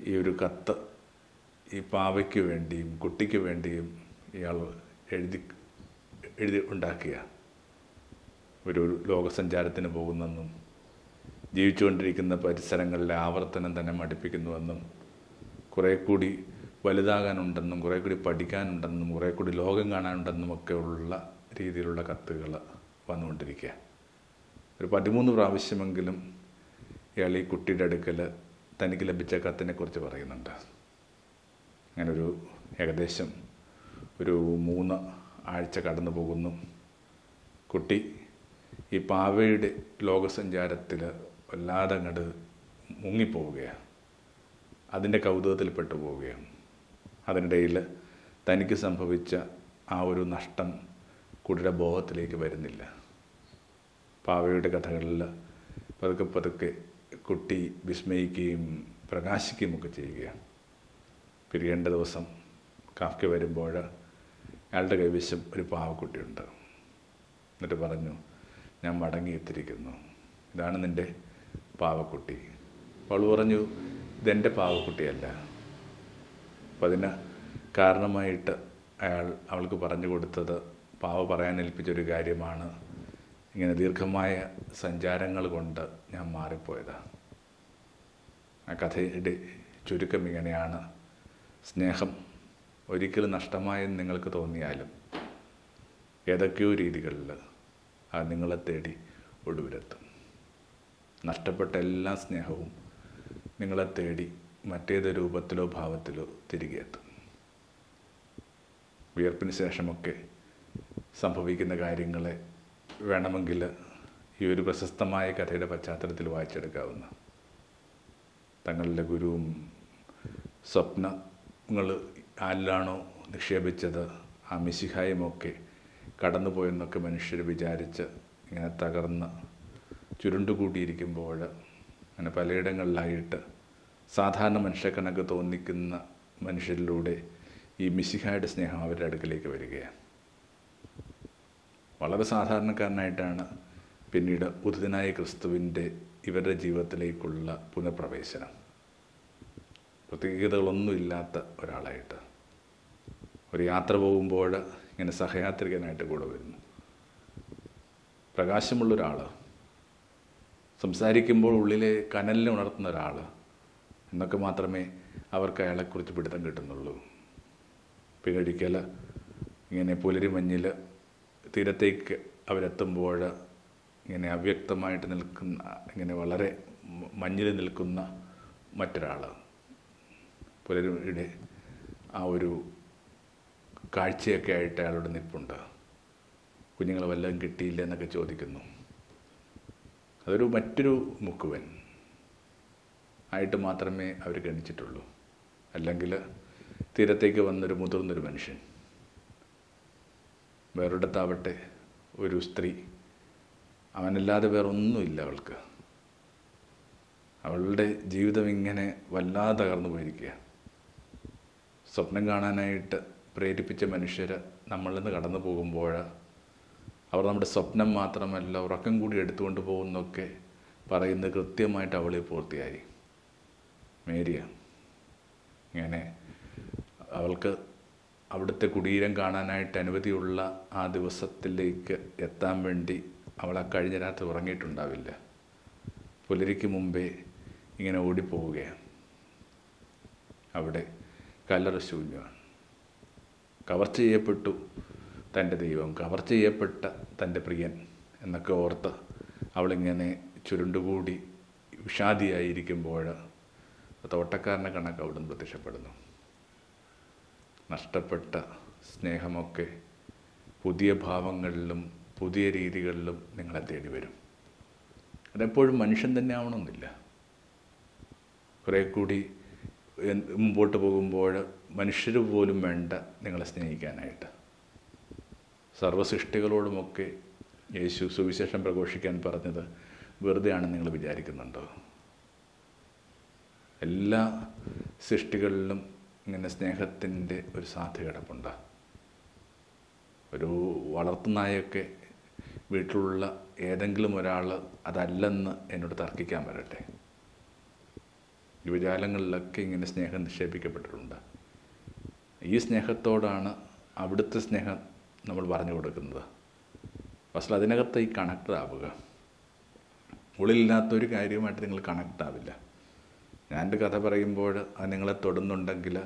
ഈ ഒരു കത്ത് ഈ പാവയ്ക്ക് വേണ്ടിയും കുട്ടിക്ക് വേണ്ടിയും ഇയാൾ എഴുതി എഴുതി ഉണ്ടാക്കുക ഒരു ലോകസഞ്ചാരത്തിന് പോകുന്നെന്നും ജീവിച്ചുകൊണ്ടിരിക്കുന്ന പരിസരങ്ങളിലെ ആവർത്തനം തന്നെ മടുപ്പിക്കുന്നുവെന്നും കുറേ കൂടി വലുതാകാനുണ്ടെന്നും കുറേ കൂടി പഠിക്കാനുണ്ടെന്നും കുറേ കൂടി ലോകം കാണാനുണ്ടെന്നും ഒക്കെ ഉള്ള രീതിയിലുള്ള കത്തുകൾ വന്നുകൊണ്ടിരിക്കുക. ഒരു പതിമൂന്ന് പ്രാവശ്യമെങ്കിലും ഇയാൾ ഈ കുട്ടിയുടെ അടുക്കൽ തനിക്ക് ലഭിച്ച കത്തിനെക്കുറിച്ച് പറയുന്നുണ്ട്. അങ്ങനൊരു ഏകദേശം ഒരു മൂന്ന് ആഴ്ച കടന്നു പോകുന്നു കുട്ടി ഈ പാവയുടെ ലോകസഞ്ചാരത്തിൽ വല്ലാതെ അങ്ങോട്ട് മുങ്ങിപ്പോവുകയാണ്. അതിന്റെ കൗതുകത്തിൽപ്പെട്ടു പോവുകയാണ്. അതിനിടയിൽ തനിക്ക് സംഭവിച്ച ആ ഒരു നഷ്ടം കുട്ടിയുടെ ബോധത്തിലേക്ക് വരുന്നില്ല. പാവയുടെ കഥകളിൽ പതുക്കെ പതുക്കെ കുട്ടി വിസ്മയിക്കുകയും പ്രകാശിക്കുകയും ഒക്കെ ചെയ്യുകയാണ്. പിരിയേണ്ട ദിവസം കാഫ്ക വരുമ്പോൾ അയാളുടെ കൈവശം ഒരു പാവക്കുട്ടിയുണ്ട്. എന്നിട്ട് പറഞ്ഞു ഞാൻ മടങ്ങിയെത്തിരിക്കുന്നു ഇതാണ് നിന്റെ പാവക്കുട്ടി. അവൾ പറഞ്ഞു ഇതെന്റെ പാവക്കുട്ടിയല്ല. അപ്പം അതിന് കാരണമായിട്ട് അയാൾ അവൾക്ക് പറഞ്ഞു കൊടുത്തത് പാവ പറയാൻ ഏൽപ്പിച്ചൊരു കാര്യമാണ്. ഇങ്ങനെ ദീർഘമായ സഞ്ചാരങ്ങൾ കൊണ്ട് ഞാൻ മാറിപ്പോയതാണ് ആ കഥയുടെ ചുരുക്കം ഇങ്ങനെയാണ്. സ്നേഹം ഒരിക്കലും നഷ്ടമായെന്ന് നിങ്ങൾക്ക് തോന്നിയാലും ഏതൊക്കെയോ രീതികളിൽ അത് നിങ്ങളെ തേടി ഒടുവിലെത്തും. നഷ്ടപ്പെട്ട എല്ലാ സ്നേഹവും നിങ്ങളെ തേടി മറ്റേത് രൂപത്തിലോ ഭാവത്തിലോ തിരികെ എത്തും. വിയർപ്പിന് ശേഷമൊക്കെ സംഭവിക്കുന്ന കാര്യങ്ങളെ വേണമെങ്കിൽ ഈ ഒരു പ്രശസ്തമായ കഥയുടെ പശ്ചാത്തലത്തിൽ വായിച്ചെടുക്കാവുന്ന തങ്ങളുടെ ഗുരുവും സ്വപ്നങ്ങൾ ആരിലാണോ നിക്ഷേപിച്ചത്? ആ മിശിഹായുമൊക്കെ കടന്നുപോയെന്നൊക്കെ മനുഷ്യർ വിചാരിച്ച് ഇങ്ങനെ തകർന്ന് ചുരുണ്ടുകൂടിയിരിക്കുമ്പോൾ അങ്ങനെ പലയിടങ്ങളിലായിട്ട് സാധാരണ മനുഷ്യക്കണക്ക് തോന്നിക്കുന്ന മനുഷ്യരിലൂടെ ഈ മിശിഹായുടെ സ്നേഹം അവരുടെ അടുക്കലേക്ക് വരികയാണ്. വളരെ സാധാരണക്കാരനായിട്ടാണ് പിന്നീട് ഉദിതനായ ക്രിസ്തുവിന്റെ ഇവരുടെ ജീവിതത്തിലേക്കുള്ള പുനഃപ്രവേശനം. പ്രത്യേകതകളൊന്നുമില്ലാത്ത ഒരാളായിട്ട് ഒരു യാത്ര പോകുമ്പോൾ ഇങ്ങനെ സഹയാത്രികനായിട്ട് കൂടെ വരുന്നു. പ്രകാശമുള്ള ഒരാൾ സംസാരിക്കുമ്പോൾ ഉള്ളിലെ കനലിനെ ഉണർത്തുന്ന ഒരാൾ എന്നൊക്കെ മാത്രമേ അവർക്ക് അയാളെക്കുറിച്ച് പിടുത്തം കിട്ടുന്നുള്ളൂ. പിഴടിക്കൽ ഇങ്ങനെ പുലരി മഞ്ഞിൽ തീരത്തേക്ക് അവരെത്തുമ്പോൾ ഇങ്ങനെ അവ്യക്തമായിട്ട് നിൽക്കുന്ന ഇങ്ങനെ വളരെ മഞ്ഞിൽ നിൽക്കുന്ന മറ്റൊരാൾ പുലരിയുടെ ആ ഒരു കാഴ്ചയൊക്കെ ആയിട്ട് അയാളുടെ നിൽപ്പുണ്ട് കുഞ്ഞുങ്ങൾ വല്ലതും കിട്ടിയില്ല എന്നൊക്കെ ചോദിക്കുന്നു. അതൊരു മറ്റൊരു മുക്കുവൻ ആയിട്ട് മാത്രമേ അവർ ഗണിച്ചിട്ടുള്ളൂ. അല്ലെങ്കിൽ തീരത്തേക്ക് വന്നൊരു മുതിർന്നൊരു മനുഷ്യൻ. വേറൊരിടത്താവട്ടെ ഒരു സ്ത്രീ. അവനല്ലാതെ വേറൊന്നുമില്ല അവൾക്ക്. അവളുടെ ജീവിതം ഇങ്ങനെ വല്ലാതെ തകർന്നു പോയിരിക്കുക സ്വപ്നം കാണാനായിട്ട് പ്രേരിപ്പിച്ച മനുഷ്യർ നമ്മളിൽ നിന്ന് കടന്നു പോകുമ്പോൾ അവർ നമ്മുടെ സ്വപ്നം മാത്രമല്ല ഉറക്കം കൂടി എടുത്തുകൊണ്ട് പോകുന്നൊക്കെ പറയുന്നത് കൃത്യമായിട്ട് അവളെ പൂർത്തിയായി. മേരിയ ഇങ്ങനെ അവൾക്ക് അവിടുത്തെ കുടീരം കാണാനായിട്ട് അനുമതിയുള്ള ആ ദിവസത്തിലേക്ക് എത്താൻ വേണ്ടി അവൾ ആ കഴിഞ്ഞ രാത്രി ഉറങ്ങിയിട്ടുണ്ടാവില്ല. പുലരിക്ക് മുമ്പേ ഇങ്ങനെ ഓടിപ്പോവുകയാണ്. അവിടെ കല്ലറ ശൂന്യമാണ്. കവർച്ച ചെയ്യപ്പെട്ടു തന്റെ ദൈവം കവർച്ച ചെയ്യപ്പെട്ട തന്റെ പ്രിയൻ എന്നൊക്കെ ഓർത്ത് അവളിങ്ങനെ ചുരുണ്ടുകൂടി വിഷാദിയായിരിക്കുമ്പോൾ തോട്ടക്കാരനെ കണക്ക് അവിടുന്ന് പ്രത്യക്ഷപ്പെടുന്നു. നഷ്ടപ്പെട്ട സ്നേഹമൊക്കെ പുതിയ ഭാവങ്ങളിലും പുതിയ രീതികളിലും നിങ്ങളെ തേടി വരും. അതെപ്പോഴും മനുഷ്യൻ തന്നെ ആവണമെന്നില്ല. കുറേ കൂടി മുമ്പോട്ട് പോകുമ്പോൾ മനുഷ്യർ പോലും വേണ്ട നിങ്ങളെ സ്നേഹിക്കാനായിട്ട്. സർവസൃഷ്ടികളോടുമൊക്കെ യേശു സുവിശേഷം പ്രഘോഷിക്കാൻ പറഞ്ഞത് വെറുതെയാണെന്ന് നിങ്ങൾ വിചാരിക്കുന്നുണ്ടോ? എല്ലാ സൃഷ്ടികളിലും ഇങ്ങനെ സ്നേഹത്തിന്റെ ഒരു സാധ്യത കിടപ്പുണ്ട് ഒരു വളർത്തുനായൊക്കെ വീട്ടിലുള്ള ഏതെങ്കിലും ഒരാൾ അതല്ലെന്ന് എന്നോട് തർക്കിക്കാൻ വരട്ടെ. യുവജാലങ്ങളിലൊക്കെ ഇങ്ങനെ സ്നേഹം നിക്ഷേപിക്കപ്പെട്ടിട്ടുണ്ട്. ഈ സ്നേഹത്തോടാണ് അവിടുത്തെ സ്നേഹം നമ്മൾ പറഞ്ഞു കൊടുക്കുന്നത്. പക്ഷേ അതിനകത്ത് ഈ കണക്ട് ആവുക. ഉള്ളിലില്ലാത്തൊരു കാര്യമായിട്ട് നിങ്ങൾ കണക്ട് ആവില്ല. ഞാൻ എന്റെ കഥ പറയുമ്പോൾ അത് നിങ്ങളെ തൊടുന്നുണ്ടെങ്കിൽ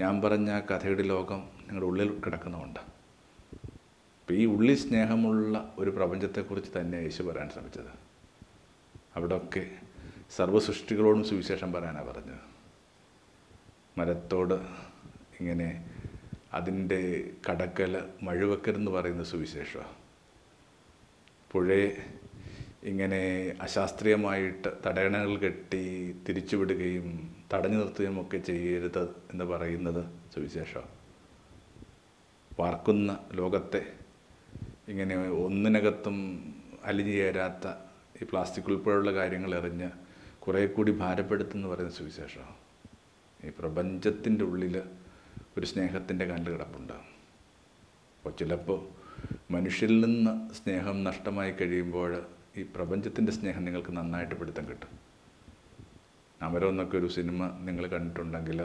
ഞാൻ പറഞ്ഞ ആ കഥയുടെ ലോകം നിങ്ങളുടെ ഉള്ളിൽ കിടക്കുന്നതുകൊണ്ട് അപ്പോൾ ഈ ഉള്ളിൽ സ്നേഹമുള്ള ഒരു പ്രപഞ്ചത്തെക്കുറിച്ച് തന്നെ യേശു പറയാൻ ശ്രമിച്ചത്. അവിടെയൊക്കെ സർവസൃഷ്ടികളോടും സുവിശേഷം പറയാനാണ് പറഞ്ഞത്. മരത്തോട് ഇങ്ങനെ അതിന്റെ കടക്കൽ മഴുവക്കരെന്ന് പറയുന്ന സുവിശേഷമാണ് പുഴയെ ഇങ്ങനെ അശാസ്ത്രീയമായിട്ട് തടയണകൾ കെട്ടി തിരിച്ചുവിടുകയും തടഞ്ഞു നിർത്തുകയും ഒക്കെ ചെയ്യരുത് എന്ന് പറയുന്നത് സുവിശേഷമാണ് പാർക്കുന്ന ലോകത്തെ ഇങ്ങനെ ഒന്നിനകത്തും അലിഞ്ഞു ചേരാത്ത ഈ പ്ലാസ്റ്റിക് ഉൾപ്പെടെയുള്ള കാര്യങ്ങൾ എറിഞ്ഞ് കുറേ കൂടി ഭാരപ്പെടുത്തുന്നു പറയുന്ന സുവിശേഷമാണ് ഈ പ്രപഞ്ചത്തിന്റെ ഉള്ളിൽ ഒരു സ്നേഹത്തിന്റെ കല്ല് കിടപ്പുണ്ടാകും അപ്പോൾ ചിലപ്പോൾ മനുഷ്യരിൽ നിന്ന് സ്നേഹം നഷ്ടമായി കഴിയുമ്പോൾ ഈ പ്രപഞ്ചത്തിന്റെ സ്നേഹം നിങ്ങൾക്ക് നന്നായിട്ട് പിടുത്തം കിട്ടും. അമരം എന്നൊക്കെ ഒരു സിനിമ നിങ്ങൾ കണ്ടിട്ടുണ്ടെങ്കിൽ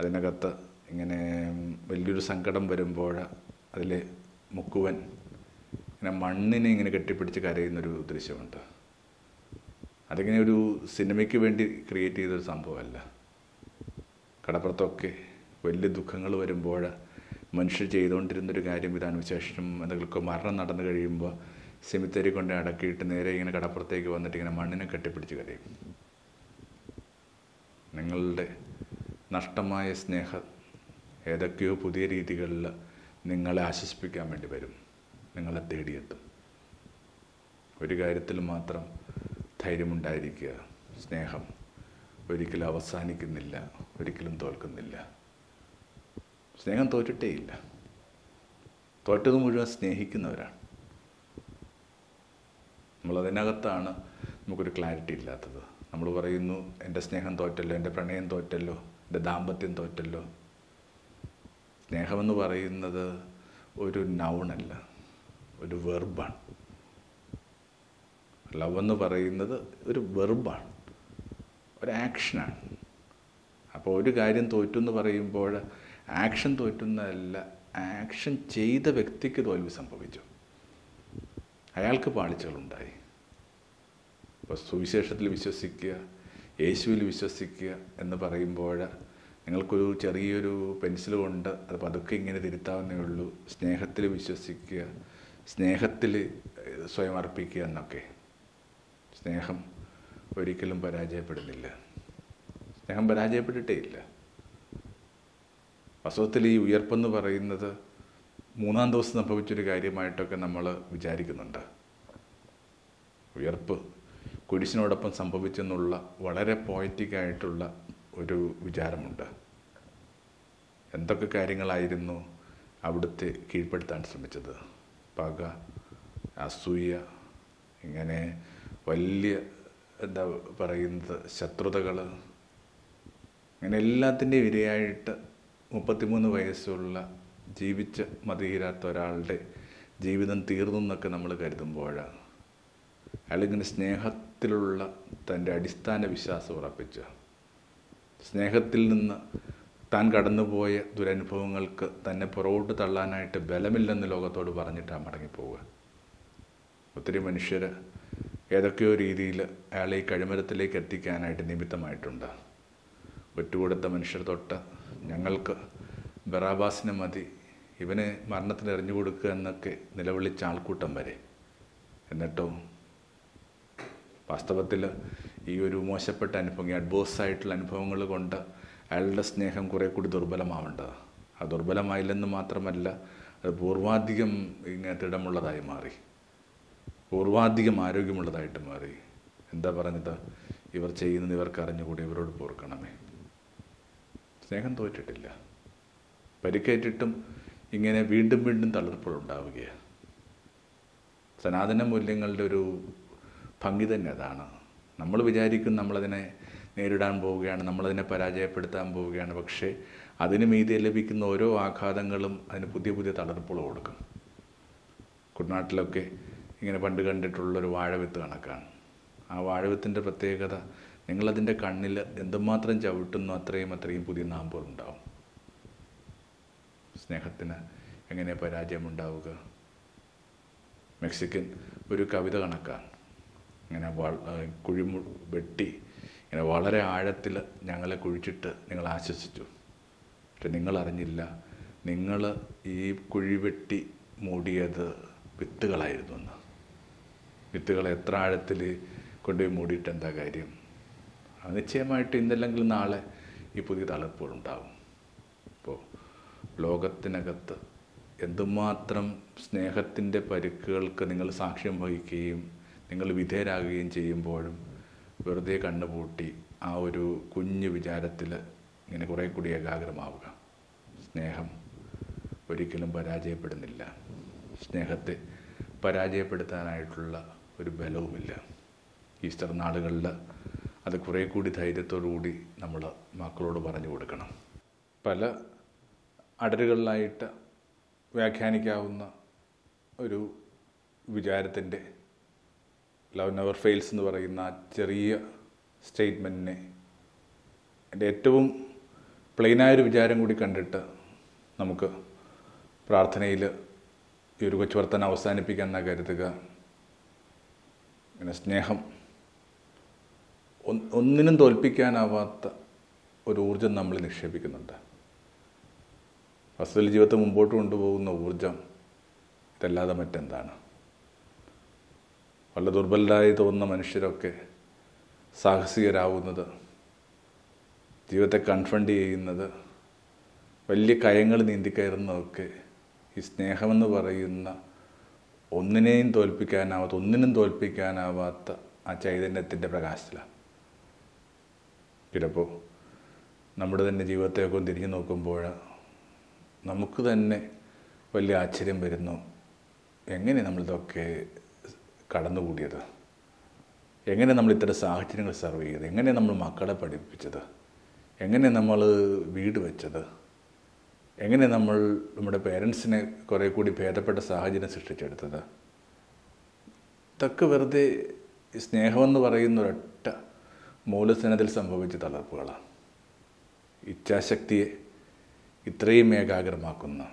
അതിനകത്ത് ഇങ്ങനെ വലിയൊരു സങ്കടം വരുമ്പോൾ അതിൽ മുക്കുവൻ ഇങ്ങനെ മണ്ണിനെ ഇങ്ങനെ കെട്ടിപ്പിടിച്ച് കരയുന്നൊരു ദൃശ്യമുണ്ട്. അതിങ്ങനെ ഒരു സിനിമയ്ക്ക് വേണ്ടി ക്രിയേറ്റ് ചെയ്തൊരു സംഭവമല്ല. കടപ്പുറത്തൊക്കെ വലിയ ദുഃഖങ്ങൾ വരുമ്പോൾ മനുഷ്യർ ചെയ്തുകൊണ്ടിരുന്നൊരു കാര്യം ഇതാണ് വിശേഷം? എന്തെങ്കിലും മരണം നടന്നു കഴിയുമ്പോൾ സെമിത്തേരി കൊണ്ട് അടക്കിയിട്ട് നേരെ ഇങ്ങനെ കടപ്പുറത്തേക്ക് വന്നിട്ട് ഇങ്ങനെ മണ്ണിനെ കെട്ടിപ്പിടിച്ച് കരയും. നിങ്ങളുടെ നഷ്ടമായ സ്നേഹം ഏതൊക്കെയോ പുതിയ രീതികളിൽ നിങ്ങളെ ആശ്വസിപ്പിക്കാൻ വേണ്ടി വരും. നിങ്ങളെ തേടിയെത്തും. ഒരു കാര്യത്തിൽ മാത്രം ധൈര്യമുണ്ടായിരിക്കുക. സ്നേഹം ഒരിക്കലും അവസാനിക്കുന്നില്ല ഒരിക്കലും തോൽക്കുന്നില്ല. സ്നേഹം തോറ്റിട്ടേ ഇല്ല തോറ്റത് മുഴുവൻ സ്നേഹിക്കുന്നവരാണ്. നമ്മളതിനകത്താണ് നമുക്കൊരു ക്ലാരിറ്റി ഇല്ലാത്തത്. നമ്മൾ പറയുന്നു എന്റെ സ്നേഹം തോറ്റല്ലോ എന്റെ പ്രണയം തോറ്റല്ലോ എന്റെ ദാമ്പത്യം തോറ്റല്ലോ. സ്നേഹമെന്ന് പറയുന്നത് ഒരു നൗണല്ല ഒരു വെർബാണ് ലവ് എന്ന് പറയുന്നത് ഒരു വെർബാണ് ഒരു ആക്ഷനാണ് അപ്പോൾ ഒരു കാര്യം തോറ്റു എന്ന് പറയുമ്പോൾ ആക്ഷൻ തോറ്റുന്നതല്ല. ആക്ഷൻ ചെയ്ത വ്യക്തിക്ക് തോൽവി സംഭവിച്ചു. അയാൾക്ക് പാളിച്ചകളുണ്ടായി. ഇപ്പോൾ സുവിശേഷത്തിൽ വിശ്വസിക്കുക യേശുവിൽ വിശ്വസിക്കുക എന്ന് പറയുമ്പോൾ നിങ്ങൾക്കൊരു ചെറിയൊരു പെൻസിൽ കൊണ്ട് അത് പതുക്കെ ഇങ്ങനെ തിരുത്താവുന്നേ ഉള്ളൂ. സ്നേഹത്തിൽ വിശ്വസിക്കുക സ്നേഹത്തിൽ സ്വയം അർപ്പിക്കുക എന്നൊക്കെ. സ്നേഹം ഒരിക്കലും പരാജയപ്പെടുന്നില്ല. സ്നേഹം പരാജയപ്പെട്ടിട്ടേ ഇല്ല. വാസ്തവത്തിൽ ഈ ഉയർപ്പെന്ന് പറയുന്നത് മൂന്നാം ദിവസം സംഭവിച്ചൊരു കാര്യമായിട്ടൊക്കെ നമ്മൾ വിചാരിക്കുന്നുണ്ട്. ഉയർപ്പ് കുരിശിനോടൊപ്പം സംഭവിച്ചെന്നുള്ള വളരെ പോയറ്റിക്കായിട്ടുള്ള ഒരു വിചാരമുണ്ട്. എന്തൊക്കെ കാര്യങ്ങളായിരുന്നു അവിടുത്തെ കീഴ്പ്പെടുത്താൻ ശ്രമിച്ചത്? പക അസൂയ ഇങ്ങനെ വലിയ എന്താ പറയുന്നത് ശത്രുതകൾ അങ്ങനെ എല്ലാത്തിന്റെയും ഇരയായിട്ട് മുപ്പത്തിമൂന്ന് വയസ്സുള്ള ജീവിച്ച് മതിയിരാത്ത ഒരാളുടെ ജീവിതം തീർന്നു എന്നൊക്കെ നമ്മൾ കരുതുമ്പോഴാണ്. അയാളിങ്ങനെ സ്നേഹത്തിലുള്ള തന്റെ അടിസ്ഥാന വിശ്വാസം ഉറപ്പിച്ച. സ്നേഹത്തിൽ നിന്ന് താൻ കടന്നുപോയ ദുരനുഭവങ്ങൾക്ക് തന്നെ പുറകോട്ട് തള്ളാനായിട്ട് ബലമില്ലെന്ന് ലോകത്തോട് പറഞ്ഞിട്ടാണ് മടങ്ങിപ്പോവുക. ഒത്തിരി മനുഷ്യർ ഏതൊക്കെയോ രീതിയിൽ അയാളെ ഈ കഴിമരത്തിലേക്ക് എത്തിക്കാനായിട്ട് നിമിത്തമായിട്ടുണ്ട്. ഒറ്റുകൊടുത്ത മനുഷ്യർ തൊട്ട് ഞങ്ങൾക്ക് ബറാബാസിനെ മതി. ഇവന് മരണത്തിന് എറിഞ്ഞു കൊടുക്കുക എന്നൊക്കെ നിലവിളിച്ച ആൾക്കൂട്ടം വരെ. എന്നിട്ടോ വാസ്തവത്തിൽ ഈ ഒരു മോശപ്പെട്ട അനുഭവം ഈ അഡ്വേഴ്സ് ആയിട്ടുള്ള അനുഭവങ്ങൾ കൊണ്ട് അയാളുടെ സ്നേഹം കുറേ കൂടി ദുർബലമാവേണ്ടത്. ആ ദുർബലമായില്ലെന്ന് മാത്രമല്ല അത് പൂർവാധികം ഇങ്ങനെ തിടമുള്ളതായി മാറി. പൂർവാധികം ആരോഗ്യമുള്ളതായിട്ട് മാറി. എന്താ പറഞ്ഞത്? ഇവർ ചെയ്യുന്നത് ഇവർക്ക് അറിഞ്ഞുകൂടി? ഇവരോട് പൊറുക്കണമേ. സ്നേഹം തോറ്റിട്ടില്ല. പരിക്കേറ്റിട്ടും ഇങ്ങനെ വീണ്ടും വീണ്ടും തളർപ്പുകളുണ്ടാവുകയാണ് സനാതന മൂല്യങ്ങളുടെ ഒരു ഭംഗി തന്നെ അതാണ്. നമ്മൾ വിചാരിക്കും നമ്മളതിനെ നേരിടാൻ പോവുകയാണ് നമ്മളതിനെ പരാജയപ്പെടുത്താൻ പോവുകയാണ് പക്ഷേ അതിന് മീതെ ലഭിക്കുന്ന ഓരോ ആഘാതങ്ങളും അതിന് പുതിയ പുതിയ തളർപ്പുകൾ കൊടുക്കും. കുട്ടനാട്ടിലൊക്കെ ഇങ്ങനെ പണ്ട് കണ്ടിട്ടുള്ളൊരു വാഴവിത്ത് കണക്കാണ്. ആ വാഴവിത്തിന്റെ പ്രത്യേകത നിങ്ങളതിന്റെ കണ്ണിൽ എന്തുമാത്രം ചവിട്ടുന്നു അത്രയും അത്രയും പുതിയ നാമ്പുകൾ ഉണ്ടാവും സ്നേഹത്തിന് എങ്ങനെ പരാജയമുണ്ടാവുക? മെക്സിക്കൻ ഒരു കവിത കണക്കാണ്. ഇങ്ങനെ കുഴിമു വെട്ടി ഇങ്ങനെ വളരെ ആഴത്തിൽ ഞങ്ങളെ കുഴിച്ചിട്ട് നിങ്ങൾ ആശ്വസിച്ചു. പക്ഷെ നിങ്ങൾ അറിഞ്ഞില്ല നിങ്ങൾ ഈ കുഴി വെട്ടി മൂടിയത് വിത്തുകളായിരുന്നു എന്ന്. വിത്തുകൾ എത്ര ആഴത്തിൽ കൊണ്ടുപോയി മൂടിയിട്ട് എന്താ കാര്യം? നിശ്ചയമായിട്ട് ഇന്നല്ലെങ്കിൽ നാളെ ഈ പുതിയ തളർപ്പുകളുണ്ടാവും അപ്പോൾ ലോകത്തിനകത്ത് എന്തുമാത്രം സ്നേഹത്തിന്റെ പരുക്കുകൾക്ക് നിങ്ങൾ സാക്ഷ്യം വഹിക്കുകയും നിങ്ങൾ വിധേയരാകുകയും ചെയ്യുമ്പോഴും വെറുതെ കണ്ണുപൂട്ടി ആ ഒരു കുഞ്ഞു വിചാരത്തിൽ ഇങ്ങനെ കുറേ കൂടി ഏകാഗ്രമാവുക. സ്നേഹം ഒരിക്കലും പരാജയപ്പെടുന്നില്ല. സ്നേഹത്തെ പരാജയപ്പെടുത്താനായിട്ടുള്ള ഒരു ബലവുമില്ല. ഈസ്റ്റർ നാളുകളിൽ അത് കുറേ കൂടി ധൈര്യത്തോടു കൂടി നമ്മൾ മക്കളോട് പറഞ്ഞു കൊടുക്കണം. പല അടരുകളിലായിട്ട് വ്യാഖ്യാനിക്കാവുന്ന ഒരു വിചാരത്തിന്റെ ലവ് നെവർ ഫെയിൽസ് എന്ന് പറയുന്ന ചെറിയ സ്റ്റേറ്റ്മെന്റിനെ എന്റെ ഏറ്റവും പ്ലെയിനായൊരു വിചാരം കൂടി കണ്ടിട്ട് നമുക്ക് പ്രാർത്ഥനയിൽ ഈ ഒരു കൊച്ചുവർത്തനം അവസാനിപ്പിക്കാൻ കരുതുക. പിന്നെ സ്നേഹം ഒന്നിനും തോൽപ്പിക്കാനാവാത്ത ഒരു ഊർജം നമ്മൾ നിക്ഷേപിക്കുന്നുണ്ട്. വസ്തുവിൽ ജീവിതത്തെ മുമ്പോട്ട് കൊണ്ടുപോകുന്ന ഊർജം ഇതല്ലാതെ മറ്റെന്താണ്? വളരെ ദുർബലരായി തോന്നുന്ന മനുഷ്യരൊക്കെ സാഹസികരാവുന്നത് ജീവിതത്തെ കൺഫ്രണ്ട് ചെയ്യുന്നത് വലിയ കയങ്ങൾ നീന്തിക്കയറുന്നതൊക്കെ ഈ സ്നേഹമെന്ന് പറയുന്ന ഒന്നിനെയും തോൽപ്പിക്കാനാവാത്ത ഒന്നിനും തോൽപ്പിക്കാനാവാത്ത ആ ചൈതന്യത്തിന്റെ പ്രകാശത്തിലാണ്. ചിലപ്പോൾ നമ്മുടെ തന്നെ ജീവിതത്തെയൊക്കെ തിരിഞ്ഞു നോക്കുമ്പോൾ നമുക്ക് തന്നെ വലിയ ആശ്ചര്യം വരുന്നു. എങ്ങനെ നമ്മളിതൊക്കെ കടന്നുകൂടിയത്? എങ്ങനെ നമ്മൾ ഇത്തരം സാഹചര്യങ്ങൾ സർവ് ചെയ്തത് എങ്ങനെ നമ്മൾ മക്കളെ പഠിപ്പിച്ചത്? എങ്ങനെ നമ്മൾ വീട് വെച്ചത്? എങ്ങനെ നമ്മൾ നമ്മുടെ പേരൻസിനെ കുറേ കൂടി ഭേദപ്പെട്ട സാഹചര്യം സൃഷ്ടിച്ചെടുത്തത്? ഇതൊക്കെ വെറുതെ സ്നേഹമെന്ന് പറയുന്ന ഒരൊറ്റ സംഭവിച്ച തളർപ്പുകളാണ്. ഇച്ഛാശക്തിയെ ഇത്രയും ഏകാഗ്രമാക്കുന്ന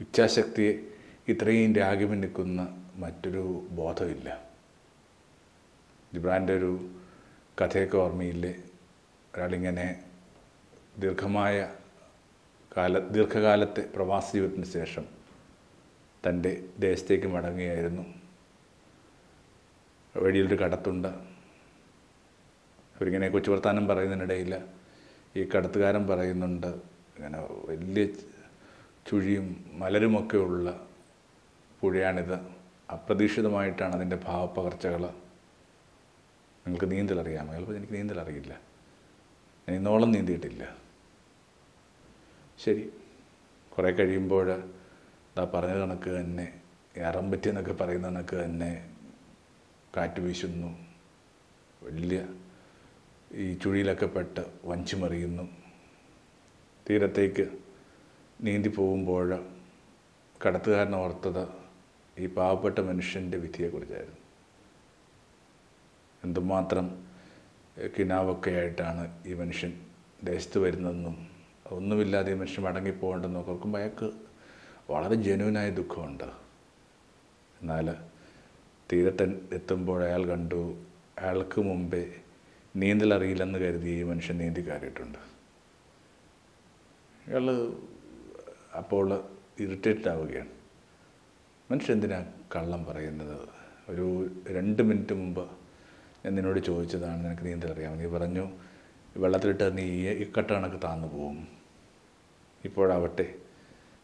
ഇച്ഛാശക്തിയെ ഇത്രയും രാഗിമിനിക്കുന്ന മറ്റൊരു ബോധമില്ല. ജിബ്രാന്റെ ഒരു കഥയൊക്കെ ഓർമ്മയില്ലേ? ഒരാളിങ്ങനെ ദീർഘമായ കാല ദീർഘകാലത്തെ പ്രവാസ ജീവിതത്തിന് ശേഷം തന്റെ ദേശത്തേക്ക് മടങ്ങുകയായിരുന്നു. വഴിയിലൊരു കടത്തുണ്ട്. അവരിങ്ങനെ കൊച്ചു വർത്താനം പറയുന്നതിനിടയിൽ ഈ കടത്തുകാരൻ പറയുന്നുണ്ട് ഇങ്ങനെ വലിയ ചുഴിയും മലരുമൊക്കെ ഉള്ള പുഴയാണിത്. അപ്രതീക്ഷിതമായിട്ടാണ് അതിന്റെ ഭാവപ്പകർച്ചകൾ. നിങ്ങൾക്ക് നീന്തൽ അറിയാമോ ചിലപ്പോൾ എനിക്ക് നീന്തൽ അറിയില്ല ഞാൻ ഇന്നോളം നീന്തിയിട്ടില്ല. ശരി. കുറേ കഴിയുമ്പോൾ ഇതാ പറഞ്ഞ കണക്ക് തന്നെ ഇറമ്പറ്റി എന്നൊക്കെ പറയുന്ന കണക്ക് തന്നെ കാറ്റ് വീശുന്നു. വലിയ ഈ ചുഴിയിലൊക്കെ പെട്ട് വഞ്ചിമറിയുന്നു. തീരത്തേക്ക് നീന്തി പോകുമ്പോൾ കടത്തുകാരൻ ഓർത്തത് ഈ പാവപ്പെട്ട മനുഷ്യന്റെ വിധിയെക്കുറിച്ചായിരുന്നു. എന്തുമാത്രം കിനാവൊക്കെ ആയിട്ടാണ് ഈ മനുഷ്യൻ ദേശത്ത് വരുന്നതെന്നും ഒന്നുമില്ലാതെ ഈ മനുഷ്യൻ മടങ്ങിപ്പോകേണ്ടെന്നും ഓർക്കുമ്പോൾ അയാൾക്ക് വളരെ ജനുവിനായ ദുഃഖമുണ്ട്. എന്നാൽ തീരത്തെ എത്തുമ്പോൾ അയാൾ കണ്ടു അയാൾക്ക് മുമ്പേ നീന്തൽ അറിയില്ലെന്ന് കരുതി ഈ മനുഷ്യൻ നീന്തി കയറിയിട്ടുണ്ട് അയാൾ അപ്പോൾ ഇറിറ്റേറ്റഡ് ആവുകയാണ്. മനുഷ്യൻ എന്തിനാ കള്ളം പറയുന്നത്? ഒരു രണ്ട് മിനിറ്റ് മുമ്പ് ഞാൻ നിന്നോട് ചോദിച്ചതാണ് നിനക്ക് നീന്തൽ അറിയാമോ നീ പറഞ്ഞു വെള്ളത്തിലിട്ട് നീ ഈ- കണക്ക് താന്നു പോവും. ഇപ്പോഴാവട്ടെ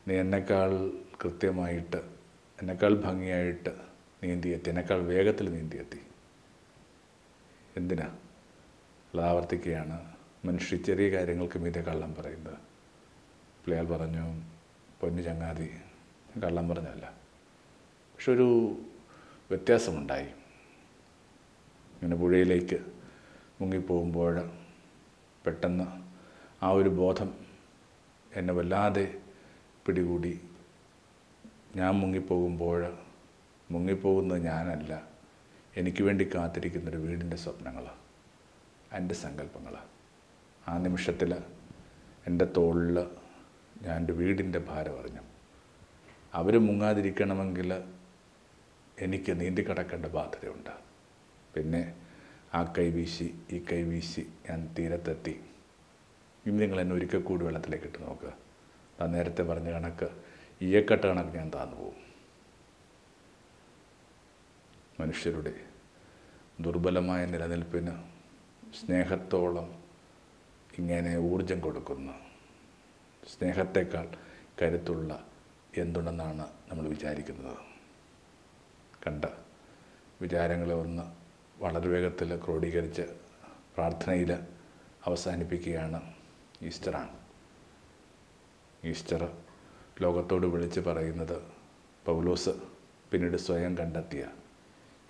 നീ എന്നെക്കാൾ കൃത്യമായിട്ട് എന്നെക്കാൾ ഭംഗിയായിട്ട് നീന്തിയെത്തി എന്നെക്കാൾ വേഗത്തിൽ നീന്തിയെത്തി. എന്തിനാ? ആവർത്തിക്കുകയാണ്. മനുഷ്യ ചെറിയ കാര്യങ്ങൾക്ക് മീതെ കള്ളം പറയുന്നത്. പുള്ളിയാൽ പറഞ്ഞു പൊന്നു ചങ്ങാതി കള്ളം പറഞ്ഞല്ല പക്ഷെ ഒരു വ്യത്യാസമുണ്ടായി. ഇങ്ങനെ പുഴയിലേക്ക് മുങ്ങിപ്പോകുമ്പോൾ പെട്ടെന്ന് ആ ഒരു ബോധം എന്നെ വല്ലാതെ പിടികൂടി. ഞാൻ മുങ്ങിപ്പോകുമ്പോൾ മുങ്ങിപ്പോകുന്നത് ഞാനല്ല. എനിക്ക് വേണ്ടി കാത്തിരിക്കുന്നൊരു വീടിന്റെ സ്വപ്നങ്ങൾ. എന്റെ സങ്കല്പങ്ങൾ ആ നിമിഷത്തിൽ എന്റെ തോളിൽ ഞാൻ എന്റെ വീടിന്റെ ഭാരം അറിഞ്ഞു. അവർ മുങ്ങാതിരിക്കണമെങ്കിൽ എനിക്ക് നീന്തി കടക്കേണ്ട ബാധ്യതയുണ്ട്. പിന്നെ ആ കൈ വീശി ഈ കൈ വീശി ഞാൻ തീരത്തെത്തി. ഇനി നിങ്ങൾ എന്നെ ഒരിക്കൽ കൂടി വെള്ളത്തിലേക്ക് ഇട്ട് നോക്കുക ഞാൻ നേരത്തെ പറഞ്ഞ കണക്ക് ഈയക്കെട്ട കണക്ക് ഞാൻ താന്നു പോകും മനുഷ്യരുടെ ദുർബലമായ നിലനിൽപ്പിന് സ്നേഹത്തോളം ഇങ്ങനെ ഊർജം കൊടുക്കുന്നു. സ്നേഹത്തെക്കാൾ കരുത്തുള്ള എന്തുണ്ടെന്നാണ് നമ്മൾ വിചാരിക്കുന്നത്. കണ്ട വിചാരങ്ങളെ ഒന്ന് വളരെ വേഗത്തിൽ ക്രോഡീകരിച്ച് പ്രാർത്ഥനയിൽ അവസാനിപ്പിക്കുകയാണ് ഈസ്റ്ററാണ്. ഈസ്റ്റർ ലോകത്തോട് വിളിച്ച് പറയുന്നത് പൗലോസ് പിന്നീട് സ്വയം കണ്ടെത്തിയ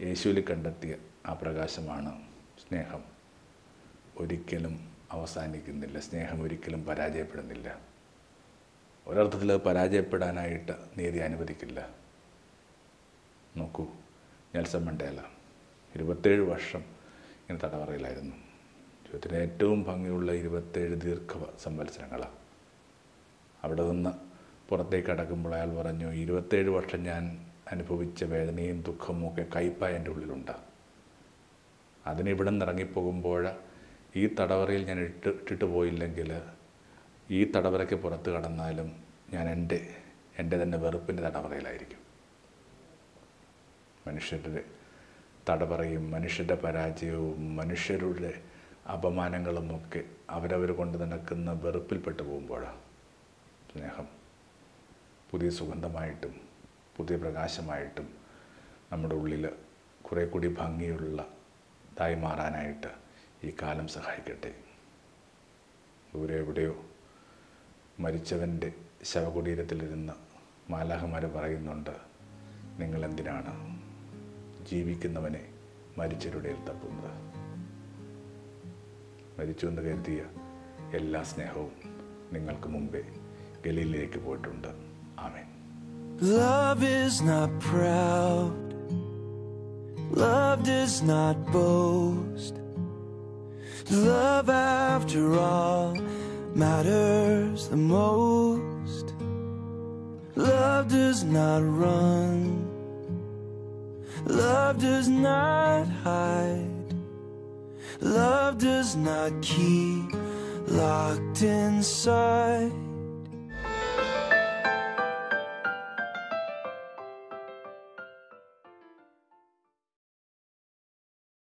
യേശുവിൽ കണ്ടെത്തിയ ആ പ്രകാശമാണ് സ്നേഹം. ഒരിക്കലും അവസാനിക്കുന്നില്ല സ്നേഹം ഒരിക്കലും പരാജയപ്പെടുന്നില്ല. ഒരർത്ഥത്തിൽ അത് പരാജയപ്പെടാനായിട്ട് നീതി അനുവദിക്കില്ല. നോക്കൂ നെൽസൺ മണ്ടേല ഇരുപത്തേഴ് വർഷം ഇങ്ങനെ തടവറയിലായിരുന്നു. ജീവിതത്തിലെ ഏറ്റവും ഭംഗിയുള്ള ഇരുപത്തേഴ് ദീർഘ സംവത്സരങ്ങളാണ് അവിടെ നിന്ന് പുറത്തേക്ക് അടക്കുമ്പോൾ അയാൾ പറഞ്ഞു ഇരുപത്തേഴ് വർഷം ഞാൻ അനുഭവിച്ച വേദനയും ദുഃഖവും ഒക്കെ കയ്പായ എന്റെ ഉള്ളിലുണ്ട്. അതിനിവിടെ നിന്ന് ഇറങ്ങിപ്പോകുമ്പോൾ ഈ തടവറയിൽ ഞാൻ ഇട്ട് ഇട്ടിട്ട് പോയില്ലെങ്കിൽ ഈ തടവറയ്ക്ക് പുറത്ത് കടന്നാലും ഞാൻ എന്റെ എന്റെ തന്നെ വെറുപ്പിന്റെ തടവറയിലായിരിക്കും. മനുഷ്യരുടെ തടവറയും മനുഷ്യരുടെ പരാജയവും മനുഷ്യരുടെ അപമാനങ്ങളും ഒക്കെ അവരവർ കൊണ്ട് നടക്കുന്ന വെറുപ്പിൽപ്പെട്ടു പോകുമ്പോഴാണ് സ്നേഹം. പുതിയ സുഗന്ധമായിട്ടും പുതിയ പ്രകാശമായിട്ടും നമ്മുടെ ഉള്ളിൽ കുറേ കൂടി ഭംഗിയുള്ള തായി മാറാനായിട്ട് ഈ കാലം സഹായിക്കട്ടെ ദൂരെ എവിടെയോ മരിച്ചവന്റെ ശവകുടീരത്തിലിരുന്ന് മാലാഹമാർ പറയുന്നുണ്ട് നിങ്ങളെന്തിനാണ് ജീവിക്കുന്നവനെ മരിച്ചവരുടെ തപ്പുന്നത് മരിച്ചു എന്ന് കരുതിയ എല്ലാ സ്നേഹവും നിങ്ങൾക്ക് മുമ്പേ ഗലിയിലേക്ക് പോയിട്ടുണ്ട് ആമേൻ Love is not proud. Love does not boast. Love, after all, matters the most. Love does not run. Love does not hide. Love does not keep locked inside.